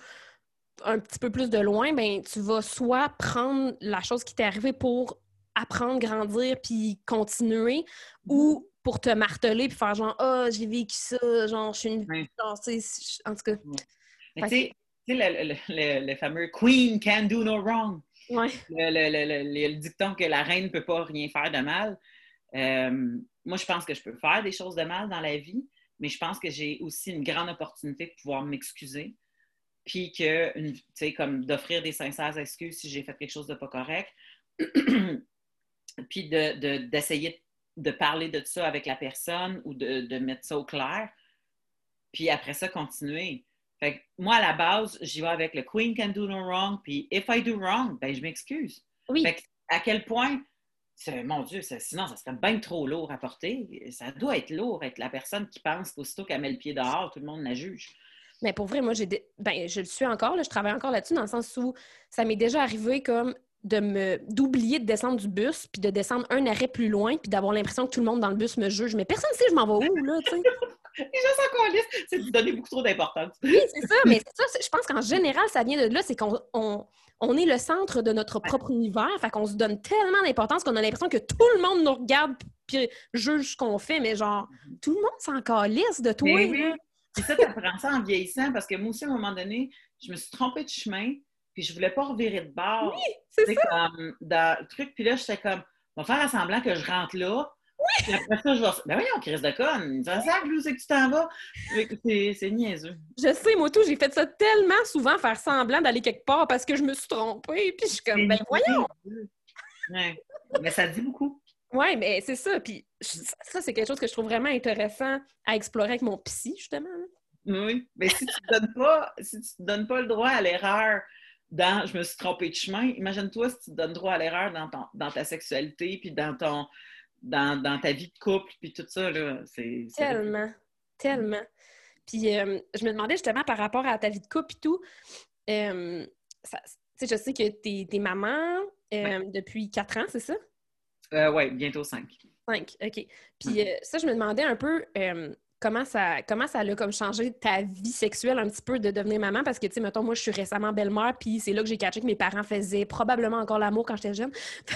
un petit peu plus de loin, ben tu vas soit prendre la chose qui t'est arrivée pour apprendre, grandir, puis continuer, ou mm-hmm. pour te marteler, puis faire genre, ah, oh, j'ai vécu ça, genre, je suis une. en tout cas. tu sais, le, le, le, fameux Queen can do no wrong. Ouais. Le, dicton que la reine ne peut pas rien faire de mal. Euh, moi, je pense que je peux faire des choses de mal dans la vie, mais je pense que j'ai aussi une grande opportunité de pouvoir m'excuser. Puis que, tu sais, comme d'offrir des sincères excuses si j'ai fait quelque chose de pas correct. puis d'essayer de, parler de ça avec la personne ou de, mettre ça au clair. Puis après ça, continuer. Fait moi, à la base, j'y vais avec le Queen can do no wrong, puis if I do wrong, ben je m'excuse. Oui. à quel point, mon Dieu, sinon, ça serait bien trop lourd à porter. Ça doit être lourd, être la personne qui pense qu'aussitôt qu'elle met le pied dehors, tout le monde la juge. Mais pour vrai, moi, j'ai ben, je le suis encore, je travaille encore là-dessus, dans le sens où ça m'est déjà arrivé comme de me d'oublier de descendre du bus puis de descendre un arrêt plus loin puis d'avoir l'impression que tout le monde dans le bus me juge mais personne ne sait je m'en vais où là tu sais les gens connaissent c'est de donner beaucoup trop d'importance oui c'est ça mais c'est ça je pense qu'en général ça vient de là c'est qu'on on, est le centre de notre propre univers fait qu'on se donne tellement d'importance qu'on a l'impression que tout le monde nous regarde puis juge ce qu'on fait mais genre mm-hmm. tout le monde s'en calisse de toi oui. c'est ça tu apprends ça en vieillissant parce que moi aussi à un moment donné je me suis trompée de chemin puis je voulais pas revirer de bord. Oui, c'est ça. Comme, dans le truc, puis là, j'étais comme, on va faire semblant que je rentre là. Oui! Puis après ça, je vais. Ben voyons, Chris de conne, ça sert que c'est que tu t'en vas. C'est niaiseux. Je sais, moi tout, j'ai fait ça tellement souvent, faire semblant d'aller quelque part parce que je me suis trompée. Puis je suis comme, ben voyons! Ouais. Mais ça dit beaucoup. Oui, mais c'est ça. Puis ça, c'est quelque chose que je trouve vraiment intéressant à explorer avec mon psy, justement. Oui, mais si tu ne donnes pas, si tu te donnes pas le droit à l'erreur dans je me suis trompée de chemin. Imagine-toi si tu te donnes droit à l'erreur dans, dans ta sexualité, puis dans ton dans, dans, ta vie de couple, puis tout ça. Là, c'est, tellement, tellement. Puis euh, je me demandais justement par rapport à ta vie de couple et tout, euh, je sais que tu es, maman euh, depuis quatre ans, c'est ça? oui, bientôt cinq. Cinq, OK. Puis ça, je me demandais un peu comment ça comment ça a comme changé ta vie sexuelle un petit peu de devenir maman? Parce que tu sais mettons moi je suis récemment belle-mère puis c'est là que j'ai catché que mes parents faisaient probablement encore l'amour quand j'étais jeune.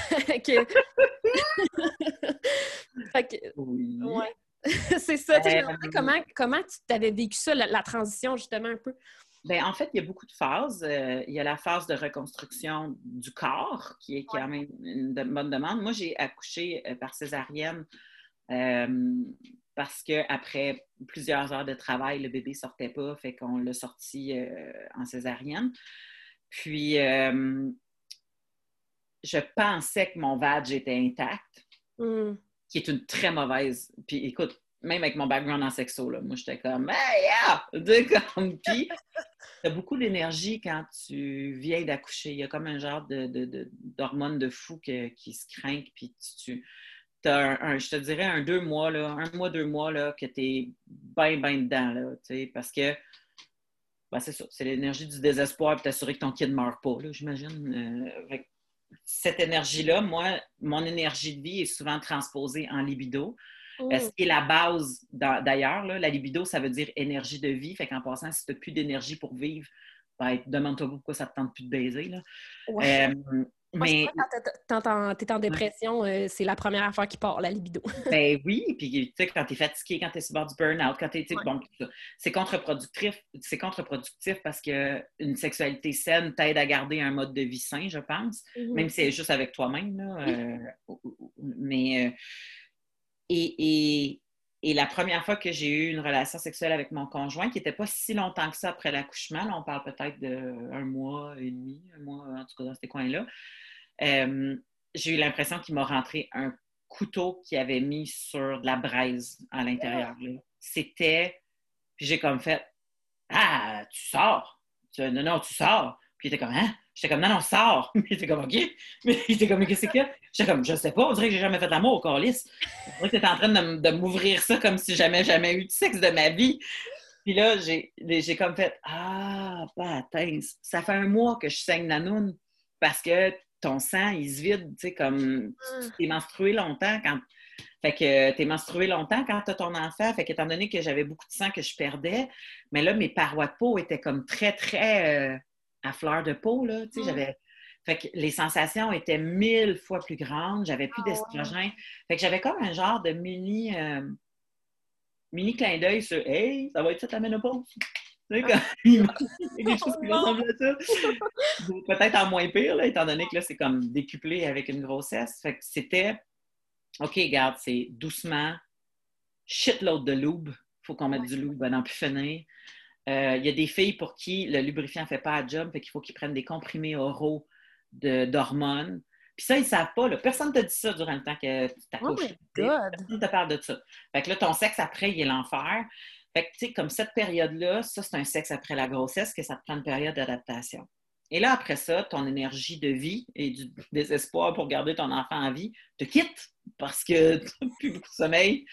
fait que... Oui. Ouais. c'est ça. Euh... comment comment tu t'avais vécu ça la, transition justement un peu? Bien, en fait, il y a beaucoup de phases. Euh, il y a la phase de reconstruction du corps, qui est quand même une bonne demande. Moi, j'ai accouché euh, par césarienne euh, parce qu'après plusieurs heures de travail, le bébé ne sortait pas, fait qu'on l'a sorti euh, en césarienne. Puis, euh, je pensais que mon vag était intact, mm. qui est une très mauvaise. Puis, écoute, même avec mon background en sexo, là, moi, j'étais comme, hey, yeah! comme, puis, tu as beaucoup d'énergie quand tu viens d'accoucher. Il y a comme un genre d'hormones de, de, fou qui se craignent, puis tu un, je te dirais un deux mois, là, un mois, deux mois, là, que tu es bien, bien dedans, là, parce que ben, c'est ça, c'est l'énergie du désespoir pour t'assurer que ton kid ne meurt pas, j'imagine. Euh, cette énergie-là, moi, mon énergie de vie est souvent transposée en libido. Oh. Ce qui est la base, d'ailleurs, la libido, ça veut dire énergie de vie. Fait qu'en passant, si tu n'as plus d'énergie pour vivre, ben, demande-toi pourquoi ça ne te tente plus de baiser. Là. Euh, mais quand tu es en dépression, euh, c'est la première affaire qui part, la libido. ben oui, puis tu sais, quand tu es fatigué, quand tu es sur bord du burn-out, quand tu es. Bon, c'est contre-productif. C'est contre-productif parce qu'une sexualité saine t'aide à garder un mode de vie sain, je pense, mm-hmm. même si c'est juste avec toi-même. Euh, mais. Euh, et, et, la première fois que j'ai eu une relation sexuelle avec mon conjoint, qui n'était pas si longtemps que ça après l'accouchement, on parle peut-être d'un mois et demi, un mois en tout cas dans ces coins-là, euh, j'ai eu l'impression qu'il m'a rentré un couteau qui avait mis sur de la braise à l'intérieur. C'était. Puis j'ai comme fait Ah, tu sors. Non, non, tu sors. Puis il était comme Hein? J'étais comme, non, non, sors. il était comme, OK. Mais il était comme, mais qu'est-ce que c'est J'étais comme, je sais pas, on dirait que j'ai jamais fait l'amour au Corliss. On dirait que tu en train de, m'ouvrir ça comme si jamais, jamais eu de sexe de ma vie. Puis là, j'ai comme fait, ah, bah, ça fait un mois que je saigne Nanoun parce que ton sang, il se vide, tu sais, comme, tu t'es menstrué longtemps quand. Fait que t'es menstrué longtemps quand t'as ton enfant. Fait qu'étant donné que j'avais beaucoup de sang que je perdais, mais là, mes parois de peau étaient comme très, très. Euh, à fleur de peau, là. Tu sais, mm. j'avais... Fait que les sensations étaient mille fois plus grandes, j'avais plus ah d'estrogène. Fait que j'avais comme un genre de mini, euh, mini clin d'œil sur Hey, ça va être ça ta ménopause? Tu sais, ah. il y a quelque chose qui ressemble à ça. Peut-être en moins pire, là, étant donné que là, c'est comme décuplé avec une grossesse. Fait que c'était OK, regarde, c'est doucement, shitload de lube. Faut qu'on mette du lube à n'en plus finir. Euh, il y a des filles pour qui le lubrifiant ne fait pas à job, fait qu'il faut qu'ils prennent des comprimés oraux d'hormones. Puis ça, ils ne savent pas. Personne ne t'a dit ça durant le temps que tu t'accouches. Oh Personne ne te parle de ça. Fait que là, ton sexe après, il est l'enfer. Fait que, tu sais, comme cette période-là, ça, c'est un sexe après la grossesse, que ça te prend une période d'adaptation. Et là, après ça, ton énergie de vie et du désespoir pour garder ton enfant en vie te quitte parce que tu n'as plus beaucoup de sommeil,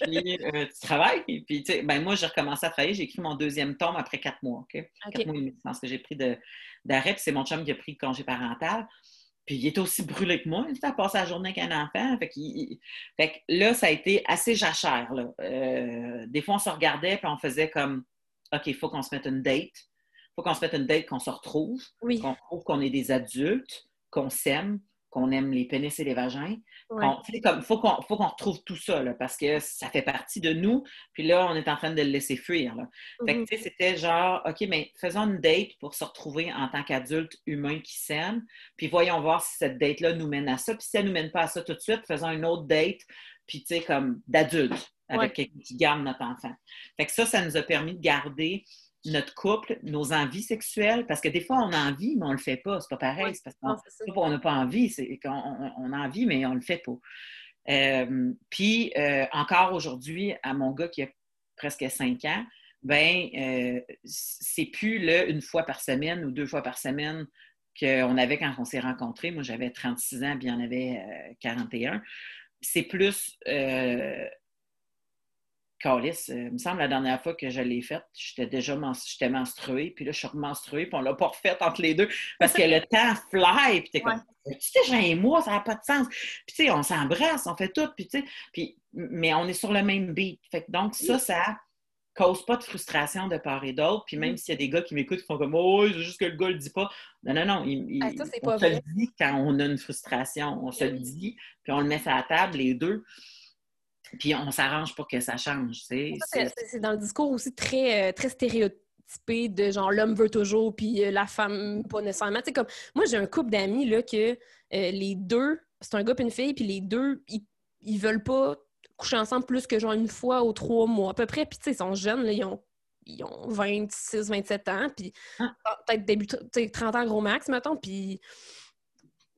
puis euh, tu travailles. Et puis, tu sais, ben moi, j'ai recommencé à travailler. J'ai écrit mon deuxième tome après quatre mois. OK? Quatre mois et demi, parce que j'ai pris d'arrêt. Puis c'est mon chum qui a pris le congé parental. Puis il est aussi brûlé que moi. Il a passé la journée avec un enfant. Fait, fait que là, ça a été assez jachère. Là. Euh, des fois, on se regardait puis on faisait comme OK, il faut qu'on se mette une date. Il faut qu'on se mette une date, qu'on se retrouve, qu'on prouve qu'on est des adultes, qu'on s'aime, qu'on aime les pénis et les vagins. Il faut qu'on retrouve tout ça, parce que ça fait partie de nous. Puis là, on est en train de le laisser fuir. Là. Mhm. c'était genre, OK, mais faisons une date pour se retrouver en tant qu'adultes humains qui s'aiment. Puis voyons voir si cette date-là nous mène à ça. Puis si elle ne nous mène pas à ça tout de suite, faisons une autre date, puis tu sais, comme d'adultes, avec quelqu'un qui garde notre enfant. Fait que ça, ça nous a permis de garder notre couple, nos envies sexuelles, parce que des fois, on a envie, mais on ne le fait pas. C'est pas pareil. c'est parce qu'on n'a pas envie, c'est qu'on on a envie, mais on ne le fait pas. Euh, puis, euh, encore aujourd'hui, à mon gars qui a presque cinq ans, ben euh, c'est plus le une fois par semaine ou deux fois par semaine qu'on avait quand on s'est rencontrés. Moi, j'avais 36 ans, puis il en avait 41. C'est plus Calice, euh, il me semble la dernière fois que je l'ai faite, j'étais déjà j'étais menstruée, puis là, je suis remenstruée, puis on l'a pas refaite entre les deux parce que le temps fly, puis t'es comme, tu sais, j'ai un mois, ça n'a pas de sens. Puis tu sais, on s'embrasse, on fait tout, puis tu sais, puis, mais on est sur le même beat. Fait donc, ça, ça cause pas de frustration de part et d'autre. Puis même s'il y a des gars qui m'écoutent qui font comme Oh, c'est juste que le gars le dit pas. Non, non, non. Il, on se le dit quand on a une frustration. On se le dit, puis on le met sur la table, les deux. Puis on s'arrange pour que ça change. C'est dans le discours aussi très, euh, très stéréotypé de genre l'homme veut toujours, puis euh, la femme pas nécessairement. Comme moi, j'ai un couple d'amis là, que euh, les deux, c'est un gars et une fille, puis les deux, ils, ils veulent pas coucher ensemble plus que genre une fois ou trois mois à peu près. Puis tu sais, ils sont jeunes, là, ils ont ils ont 26, 27 ans, puis ah. peut-être début, 30 ans gros max, mettons, puis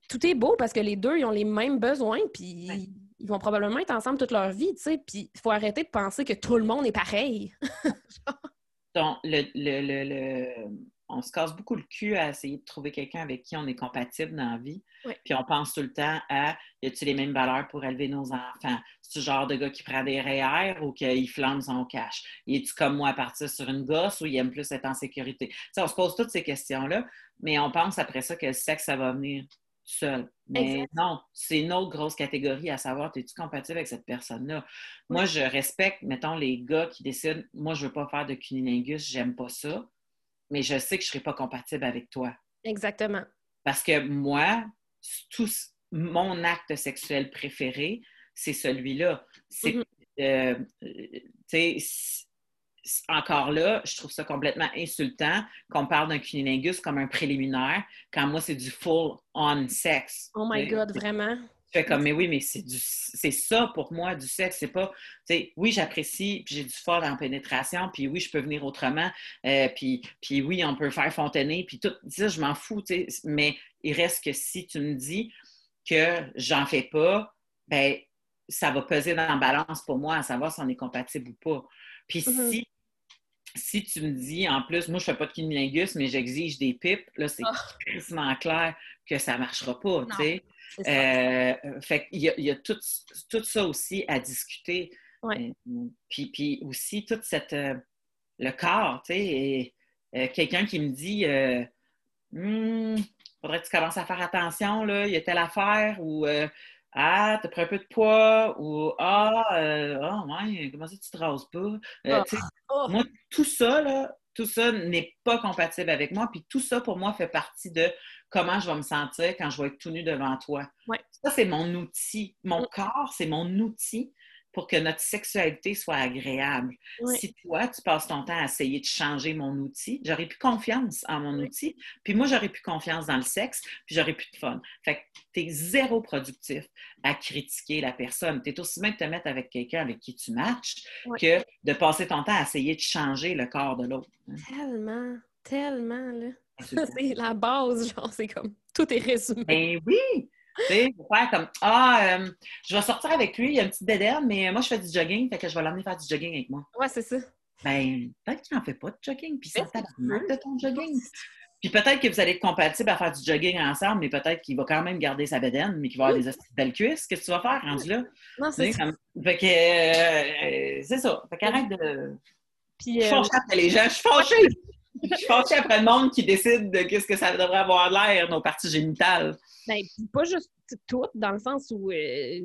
tout est beau parce que les deux, ils ont les mêmes besoins, puis ils vont probablement être ensemble toute leur vie, tu sais. Puis il faut arrêter de penser que tout le monde est pareil. Donc, le, le, on se casse beaucoup le cul à essayer de trouver quelqu'un avec qui on est compatible dans la vie. Puis on pense tout le temps à y a-tu les mêmes valeurs pour élever nos enfants? C'est ce genre de gars qui prend des REER ou qu'il flamme son cash? Y est-tu comme moi à partir sur une gosse ou il aime plus être en sécurité? sais, on se pose toutes ces questions-là, mais on pense après ça que le sexe, ça va venir seul. Mais non, c'est une autre grosse catégorie à savoir, es-tu compatible avec cette personne-là? Moi, je respecte, mettons, les gars qui décident, moi, je ne veux pas faire de cunilingus, j'aime pas ça, mais je sais que je ne serai pas compatible avec toi. Exactement. Parce que moi, tout, mon acte sexuel préféré, c'est celui-là. C'est, euh, sais, encore là, je trouve ça complètement insultant qu'on parle d'un cunilingus comme un préliminaire, quand moi, c'est du full-on sexe. Oh my God, vraiment? Je fais comme, mais oui, mais c'est du c'est ça pour moi, du sexe. C'est pas, tu sais, oui, j'apprécie, puis j'ai du fort en pénétration, puis oui, je peux venir autrement, euh, puis, puis oui, on peut faire fontainer, puis tout ça, je m'en fous, tu sais. Mais il reste que si tu me dis que j'en fais pas, ben ça va peser dans la balance pour moi à savoir si on est compatible ou pas. Puis Mm-hmm. si si tu me dis, en plus, moi, je fais pas de cunnilingus, mais j'exige des pipes, là, c'est Ah. crissement clair que ça marchera pas, tu sais. Ça. Euh, fait qu'il y a, il y a tout, tout ça aussi à discuter. Ouais. Euh, Puis, puis aussi, toute cette... euh, le corps, tu sais, et euh, quelqu'un qui me dit... Euh, Hmm, faudrait que tu commences à faire attention, là, il y a telle affaire, ou euh, Ah, t'as pris un peu de poids, ou Ah, euh, ah, ouais, comment ça tu te rases pas? Euh, Ah. Oh. moi, tout ça, là, tout ça n'est pas compatible avec moi. Puis tout ça, pour moi, fait partie de comment je vais me sentir quand je vais être tout nu devant toi. Ouais. Ça, c'est mon outil. Mon Mm. corps, c'est mon outil pour que notre sexualité soit agréable. Si toi, tu passes ton temps à essayer de changer mon outil, j'aurais plus confiance en mon outil, puis moi, j'aurais plus confiance dans le sexe, puis j'aurais plus de fun. Fait que t'es zéro productif à critiquer la personne. T'es aussi bien de te mettre avec quelqu'un avec qui tu matches que de passer ton temps à essayer de changer le corps de l'autre. hein. Tellement, tellement, là. C'est la base, genre, c'est comme tout est résumé. Ben oui! Tu sais, faire comme Ah, euh, je vais sortir avec lui, il y a une petite bédaine, mais moi je fais du jogging, fait que je vais l'emmener faire du jogging avec moi. Ouais, c'est ça. Ben, peut-être qu'il n'en fait pas de jogging, puis Ben, ça c'est tabarnak de ton jogging. Puis peut-être que vous allez être compatibles à faire du jogging ensemble, mais peut-être qu'il va quand même garder sa bédaine, mais qu'il va avoir des belles cuisses. Qu'est-ce que tu vas faire rendu là? Non, Tu c'est ça. comme- Fait que euh, c'est ça. Fait qu'arrête de. Puis, Je suis euh, fâchée après les gens. Je suis fâchée! Je suis fâchée après le monde qui décide de qu'est-ce que ça devrait avoir l'air, nos parties génitales. ben, pas juste toutes, dans le sens où. euh,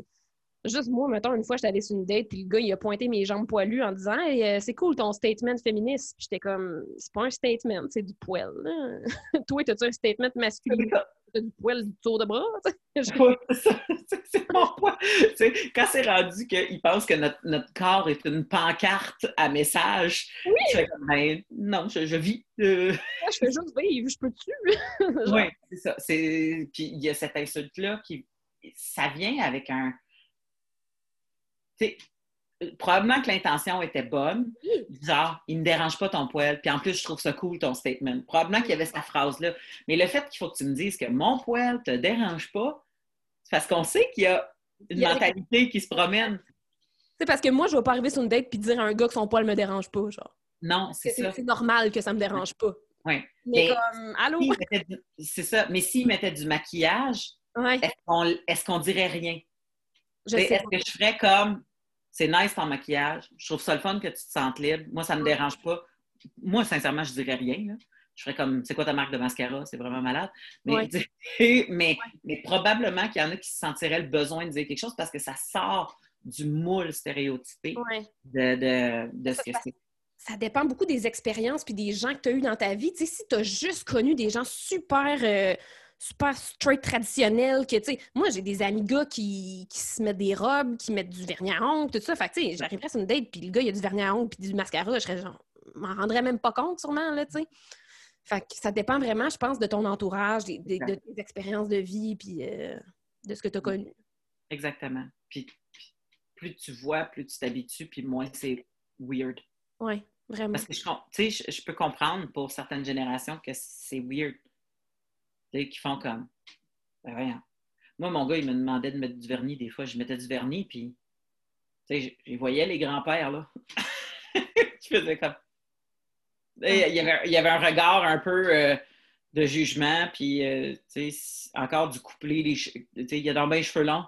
Juste moi, mettons, une fois, j'étais allée sur une date, puis le gars, il a pointé mes jambes poilues en disant Hey, euh, c'est cool ton statement féministe. Puis j'étais comme C'est pas un statement, c'est du poil. là. Toi, t'as-tu un statement masculin? T'as du poil du tour de bras? Oui, c'est mon sais, quand c'est rendu qu'ils pensent que notre, notre corps est une pancarte à message, je fais comme, ben, non, je, je vis. euh, Je fais juste vivre, je peux-tu? Oui, c'est ça. Puis il y a cette insulte-là qui. Ça vient avec un. Tu sais, probablement que l'intention était bonne. Genre, il ne dérange pas ton poil. Puis en plus, je trouve ça cool ton statement. Probablement qu'il y avait cette phrase-là. Mais le fait qu'il faut que tu me dises que mon poil te dérange pas, c'est parce qu'on sait qu'il y a une Il y a- mentalité qui se promène. C'est parce que moi, je vais pas arriver sur une date puis dire à un gars que son poil me dérange pas, genre. Non, c'est ça. c'est normal que ça me dérange pas. Ouais. Mais Mais- comme, allô? Du- C'est ça. Mais s'il mettait du maquillage, Ouais, est-ce qu'on, est-ce qu'on dirait rien? je T'sais, sais Est-ce que je ferais comme c'est nice ton maquillage, je trouve ça le fun que tu te sentes libre, moi ça me dérange pas. Moi, sincèrement, je dirais rien. là. Je ferais comme c'est quoi ta marque de mascara, c'est vraiment malade. Mais, Ouais. mais, mais probablement qu'il y en a qui se sentiraient le besoin de dire quelque chose parce que ça sort du moule stéréotypé Ouais. de, de, de ce que c'est. Ça dépend beaucoup des expériences puis des gens que tu as eu dans ta vie. Si tu as juste connu des gens super, euh, super straight traditionnels, que, tu sais, moi, j'ai des amis gars qui, qui se mettent des robes, qui mettent du vernis à ongles, tout ça. Fait que, tu sais, j'arriverais sur une date puis le gars, il a du vernis à ongles puis du mascara, je serais genre, m'en rendrais même pas compte, sûrement, là, tu sais. Fait que ça dépend vraiment, je pense, de ton entourage, de tes expériences de vie puis euh, de ce que tu as connu. Exactement. Puis, plus tu vois, plus tu t'habitues, puis moins c'est weird. Oui, vraiment. Parce que je peux comprendre pour certaines générations que c'est weird. Tu qui font comme. Ben voyons. Moi, mon gars, il me demandait de mettre du vernis. Des fois, je mettais du vernis, puis. Tu sais, je, voyais les grands-pères, là. je faisais comme. Tu Il y, avait, il y avait un regard un peu euh, de jugement, puis, euh, tu sais, encore du couplé. Tu il y a dans bien les cheveux longs.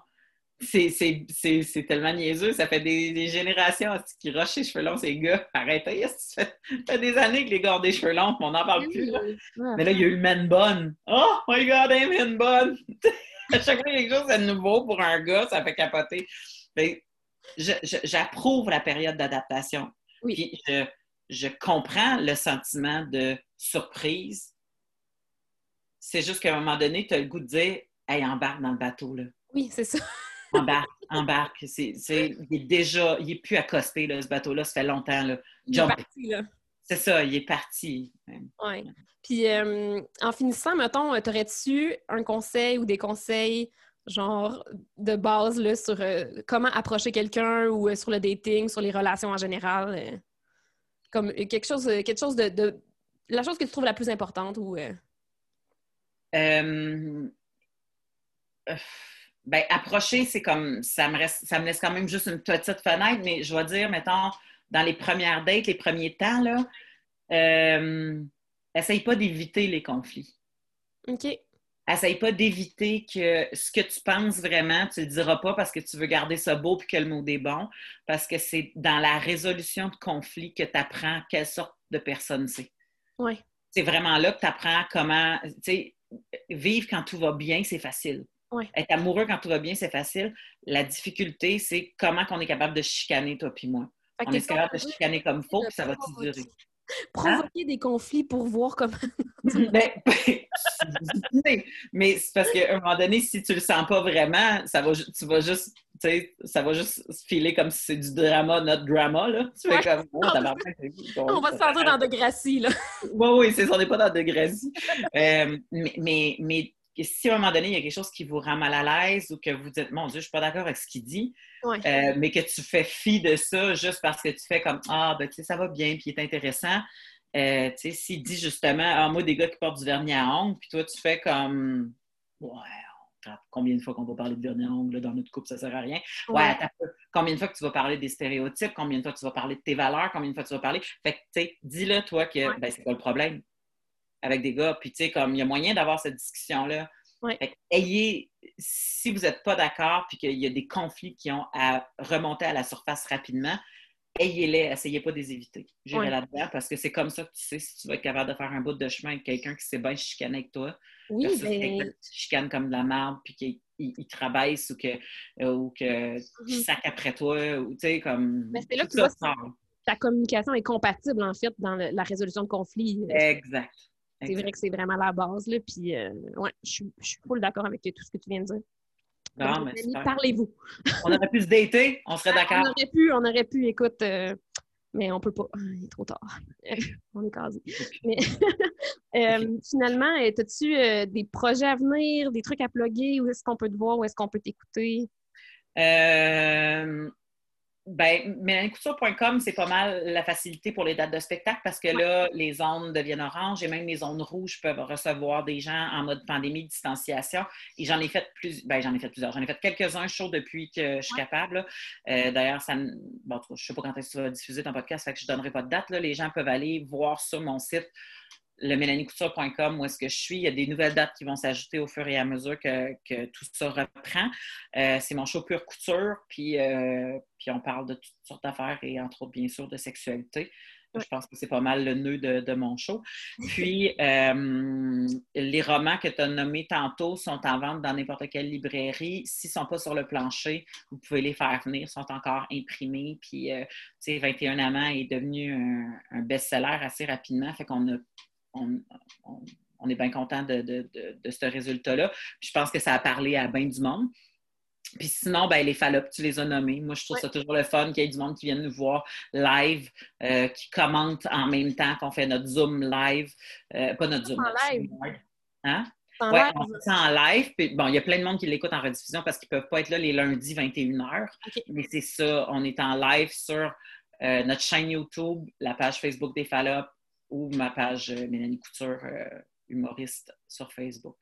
C'est- tellement niaiseux. Ça fait des, des générations qui rushent les cheveux longs, ces gars? Arrêtez, ça fait, des années que les gars ont des cheveux longs, mais on n'en parle plus. là. Mais là, il y a eu le man bun. Oh my god, un man bun! à chaque fois quelque chose de nouveau pour un gars, ça fait capoter. Je- J'approuve la période d'adaptation. Oui. Puis je, je comprends le sentiment de surprise. C'est juste qu'à un moment donné, tu as le goût de dire Hey, embarque dans le bateau, là. Oui, c'est ça. Embarque, embarque. C'est, c'est- il est déjà, il est plus accosté, là, ce bateau-là, ça fait longtemps. Là. Il est parti, là. C'est ça, il est parti. Oui. Puis, euh, en finissant, mettons, t'aurais-tu un conseil ou des conseils genre de base là, sur euh, comment approcher quelqu'un ou euh, sur le dating, sur les relations en général? euh, comme quelque chose, quelque chose de, de- La chose que tu trouves la plus importante ou. Ben, approcher, c'est comme ça me reste, ça me laisse quand même juste une petite fenêtre, mais je vais dire, mettons, dans les premières dates, les premiers temps, là, euh, essaye pas d'éviter les conflits. OK. Essaye pas d'éviter que ce que tu penses vraiment, tu le diras pas parce que tu veux garder ça beau puis que le mot est bon, parce que c'est dans la résolution de conflits que tu apprends quelle sorte de personne c'est. Ouais. C'est vraiment là que tu apprends comment, tu sais, vivre quand tout va bien, c'est facile. Ouais. Être amoureux quand tout va bien, c'est facile. La difficulté, c'est comment qu'on est capable de chicaner, toi puis moi. On est capable de chicaner comme faut, de puis ça va-tu provoquer- durer? Provoquer des conflits pour voir comment. Ben, mais mais c'est parce qu'à un moment donné, si tu le sens pas vraiment, ça va, tu vas juste, tu sais, ça va juste se filer comme si c'est du drama, notre drama, là. Tu fais comme, oh, On va se sentir dans de Gracie, là. Oui, oui, c'est ça, on n'est pas dans de Gracie. Euh, mais, mais, mais si à un moment donné, il y a quelque chose qui vous rend mal à l'aise ou que vous dites, mon Dieu, je ne suis pas d'accord avec ce qu'il dit, euh, mais que tu fais fi de ça juste parce que tu fais comme, ah, ben, tu sais, ça va bien, puis il est intéressant. Euh, tu sais, s'il dit justement, ah, moi, des gars qui portent du vernis à ongles, puis toi, tu fais comme, ouais, on- combien de fois qu'on va parler de vernis à ongles dans notre couple, ça sert à rien? Ouais. Combien de fois que tu vas parler des stéréotypes? Combien de fois tu vas parler de tes valeurs? Combien de fois tu vas parler? Fait que, tu sais, dis-le, toi, que Ouais. ben, c'est quoi le problème avec des gars? Puis, tu sais, comme il y a moyen d'avoir cette discussion-là. Ouais. Fait ayez, si vous n'êtes pas d'accord, puis qu'il y a des conflits qui ont à remonter à la surface rapidement, ayez-les, essayez pas de les éviter. J'irai Ouais. là-dedans parce que c'est comme ça que tu sais si tu vas être capable de faire un bout de chemin avec quelqu'un qui sait bien chicaner avec toi Oui, versus quelqu'un ben. qui chicane comme de la merde puis qu'il il, rabaisse ou que euh, ou que Mhm. sac après toi ou tu sais comme Mais c'est là que tu vois ta communication est compatible, en fait, dans le- la résolution de conflits. exact C'est vrai que c'est vraiment la base, là. Puis, euh, ouais, je suis, je suis full d'accord avec tout ce que tu viens de dire. Non, mais parlez-vous. on aurait pu se dater on serait Ah, On d'accord aurait pu, on aurait pu, écoute, euh, mais on peut pas. Il est trop tard. on est casé. Mais euh, finalement, as-tu euh, des projets à venir, des trucs à plugger? Où est-ce qu'on peut te voir? Où est-ce qu'on peut t'écouter? Ben, mélaniecouture.com, c'est pas mal la facilité pour les dates de spectacle parce que là, les zones deviennent oranges et même les zones rouges peuvent recevoir des gens en mode pandémie, distanciation. Et j'en ai fait plus, ben, j'en ai fait plusieurs. J'en ai fait quelques-uns shows depuis que je suis capable. Euh, D'ailleurs, ça, bon, je sais pas quand est-ce que tu vas diffuser ton podcast, fait que je donnerai pas de date. Là. Les gens peuvent aller voir sur mon site le mélaniecouture.com où est-ce que je suis. Il y a des nouvelles dates qui vont s'ajouter au fur et à mesure que, que tout ça reprend. Euh, c'est mon show Pure Couture, puis, euh, puis on parle de toutes sortes d'affaires et entre autres, bien sûr, de sexualité. Je pense que c'est pas mal le nœud de, de mon show. Puis, euh, les romans que tu as nommés tantôt sont en vente dans n'importe quelle librairie. S'ils ne sont pas sur le plancher, vous pouvez les faire venir. Ils sont encore imprimés. Puis, euh, tu sais, 21 amants est devenu un, un best-seller assez rapidement. Fait qu'on a on, on- on est bien content de, de- de- de ce résultat-là. Je pense que ça a parlé à bien du monde. Puis sinon, ben, les fallops, tu les as nommés. Moi, je trouve ça toujours le fun qu'il y ait du monde qui vienne nous voir live, euh, qui commente en même temps qu'on fait notre Zoom live. Euh, pas notre Zoom. En live. Hein? En Ouais, live? on fait ça en live. Puis, bon, il y a plein de monde qui l'écoute en rediffusion parce qu'ils ne peuvent pas être là les lundis 21h. OK. Mais c'est ça, on est en live sur euh, notre chaîne YouTube, la page Facebook des Fallops ou ma page euh, Mélanie Couture, euh, humoriste sur Facebook.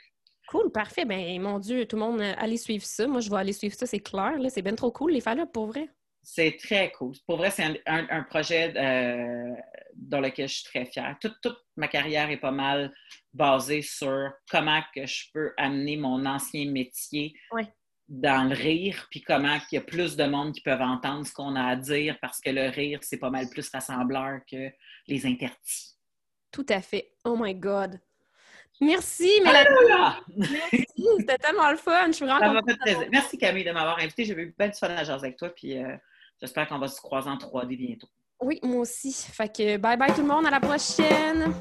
Cool, parfait. Ben, mon Dieu, tout le monde, euh, allez suivre ça. Moi, je vais aller suivre ça, c'est clair. là. C'est bien trop cool, les fallops, pour vrai. C'est très cool. Pour vrai, c'est un, un- un projet euh, dans lequel je suis très fière. Toute, toute ma carrière est pas mal basée sur comment que je peux amener mon ancien métier dans le rire, puis comment qu'il y a plus de monde qui peuvent entendre ce qu'on a à dire, parce que le rire, c'est pas mal plus rassembleur que les interdits. Tout à fait. Oh my God. Merci, Mélanie. Voilà! Merci. C'était tellement le fun. Je suis vraiment contente. Merci Camille de m'avoir invité. J'ai eu bien du fun à jaser avec toi, puis euh, j'espère qu'on va se croiser en 3D bientôt. Oui, moi aussi. Fait que bye bye tout le monde. À la prochaine.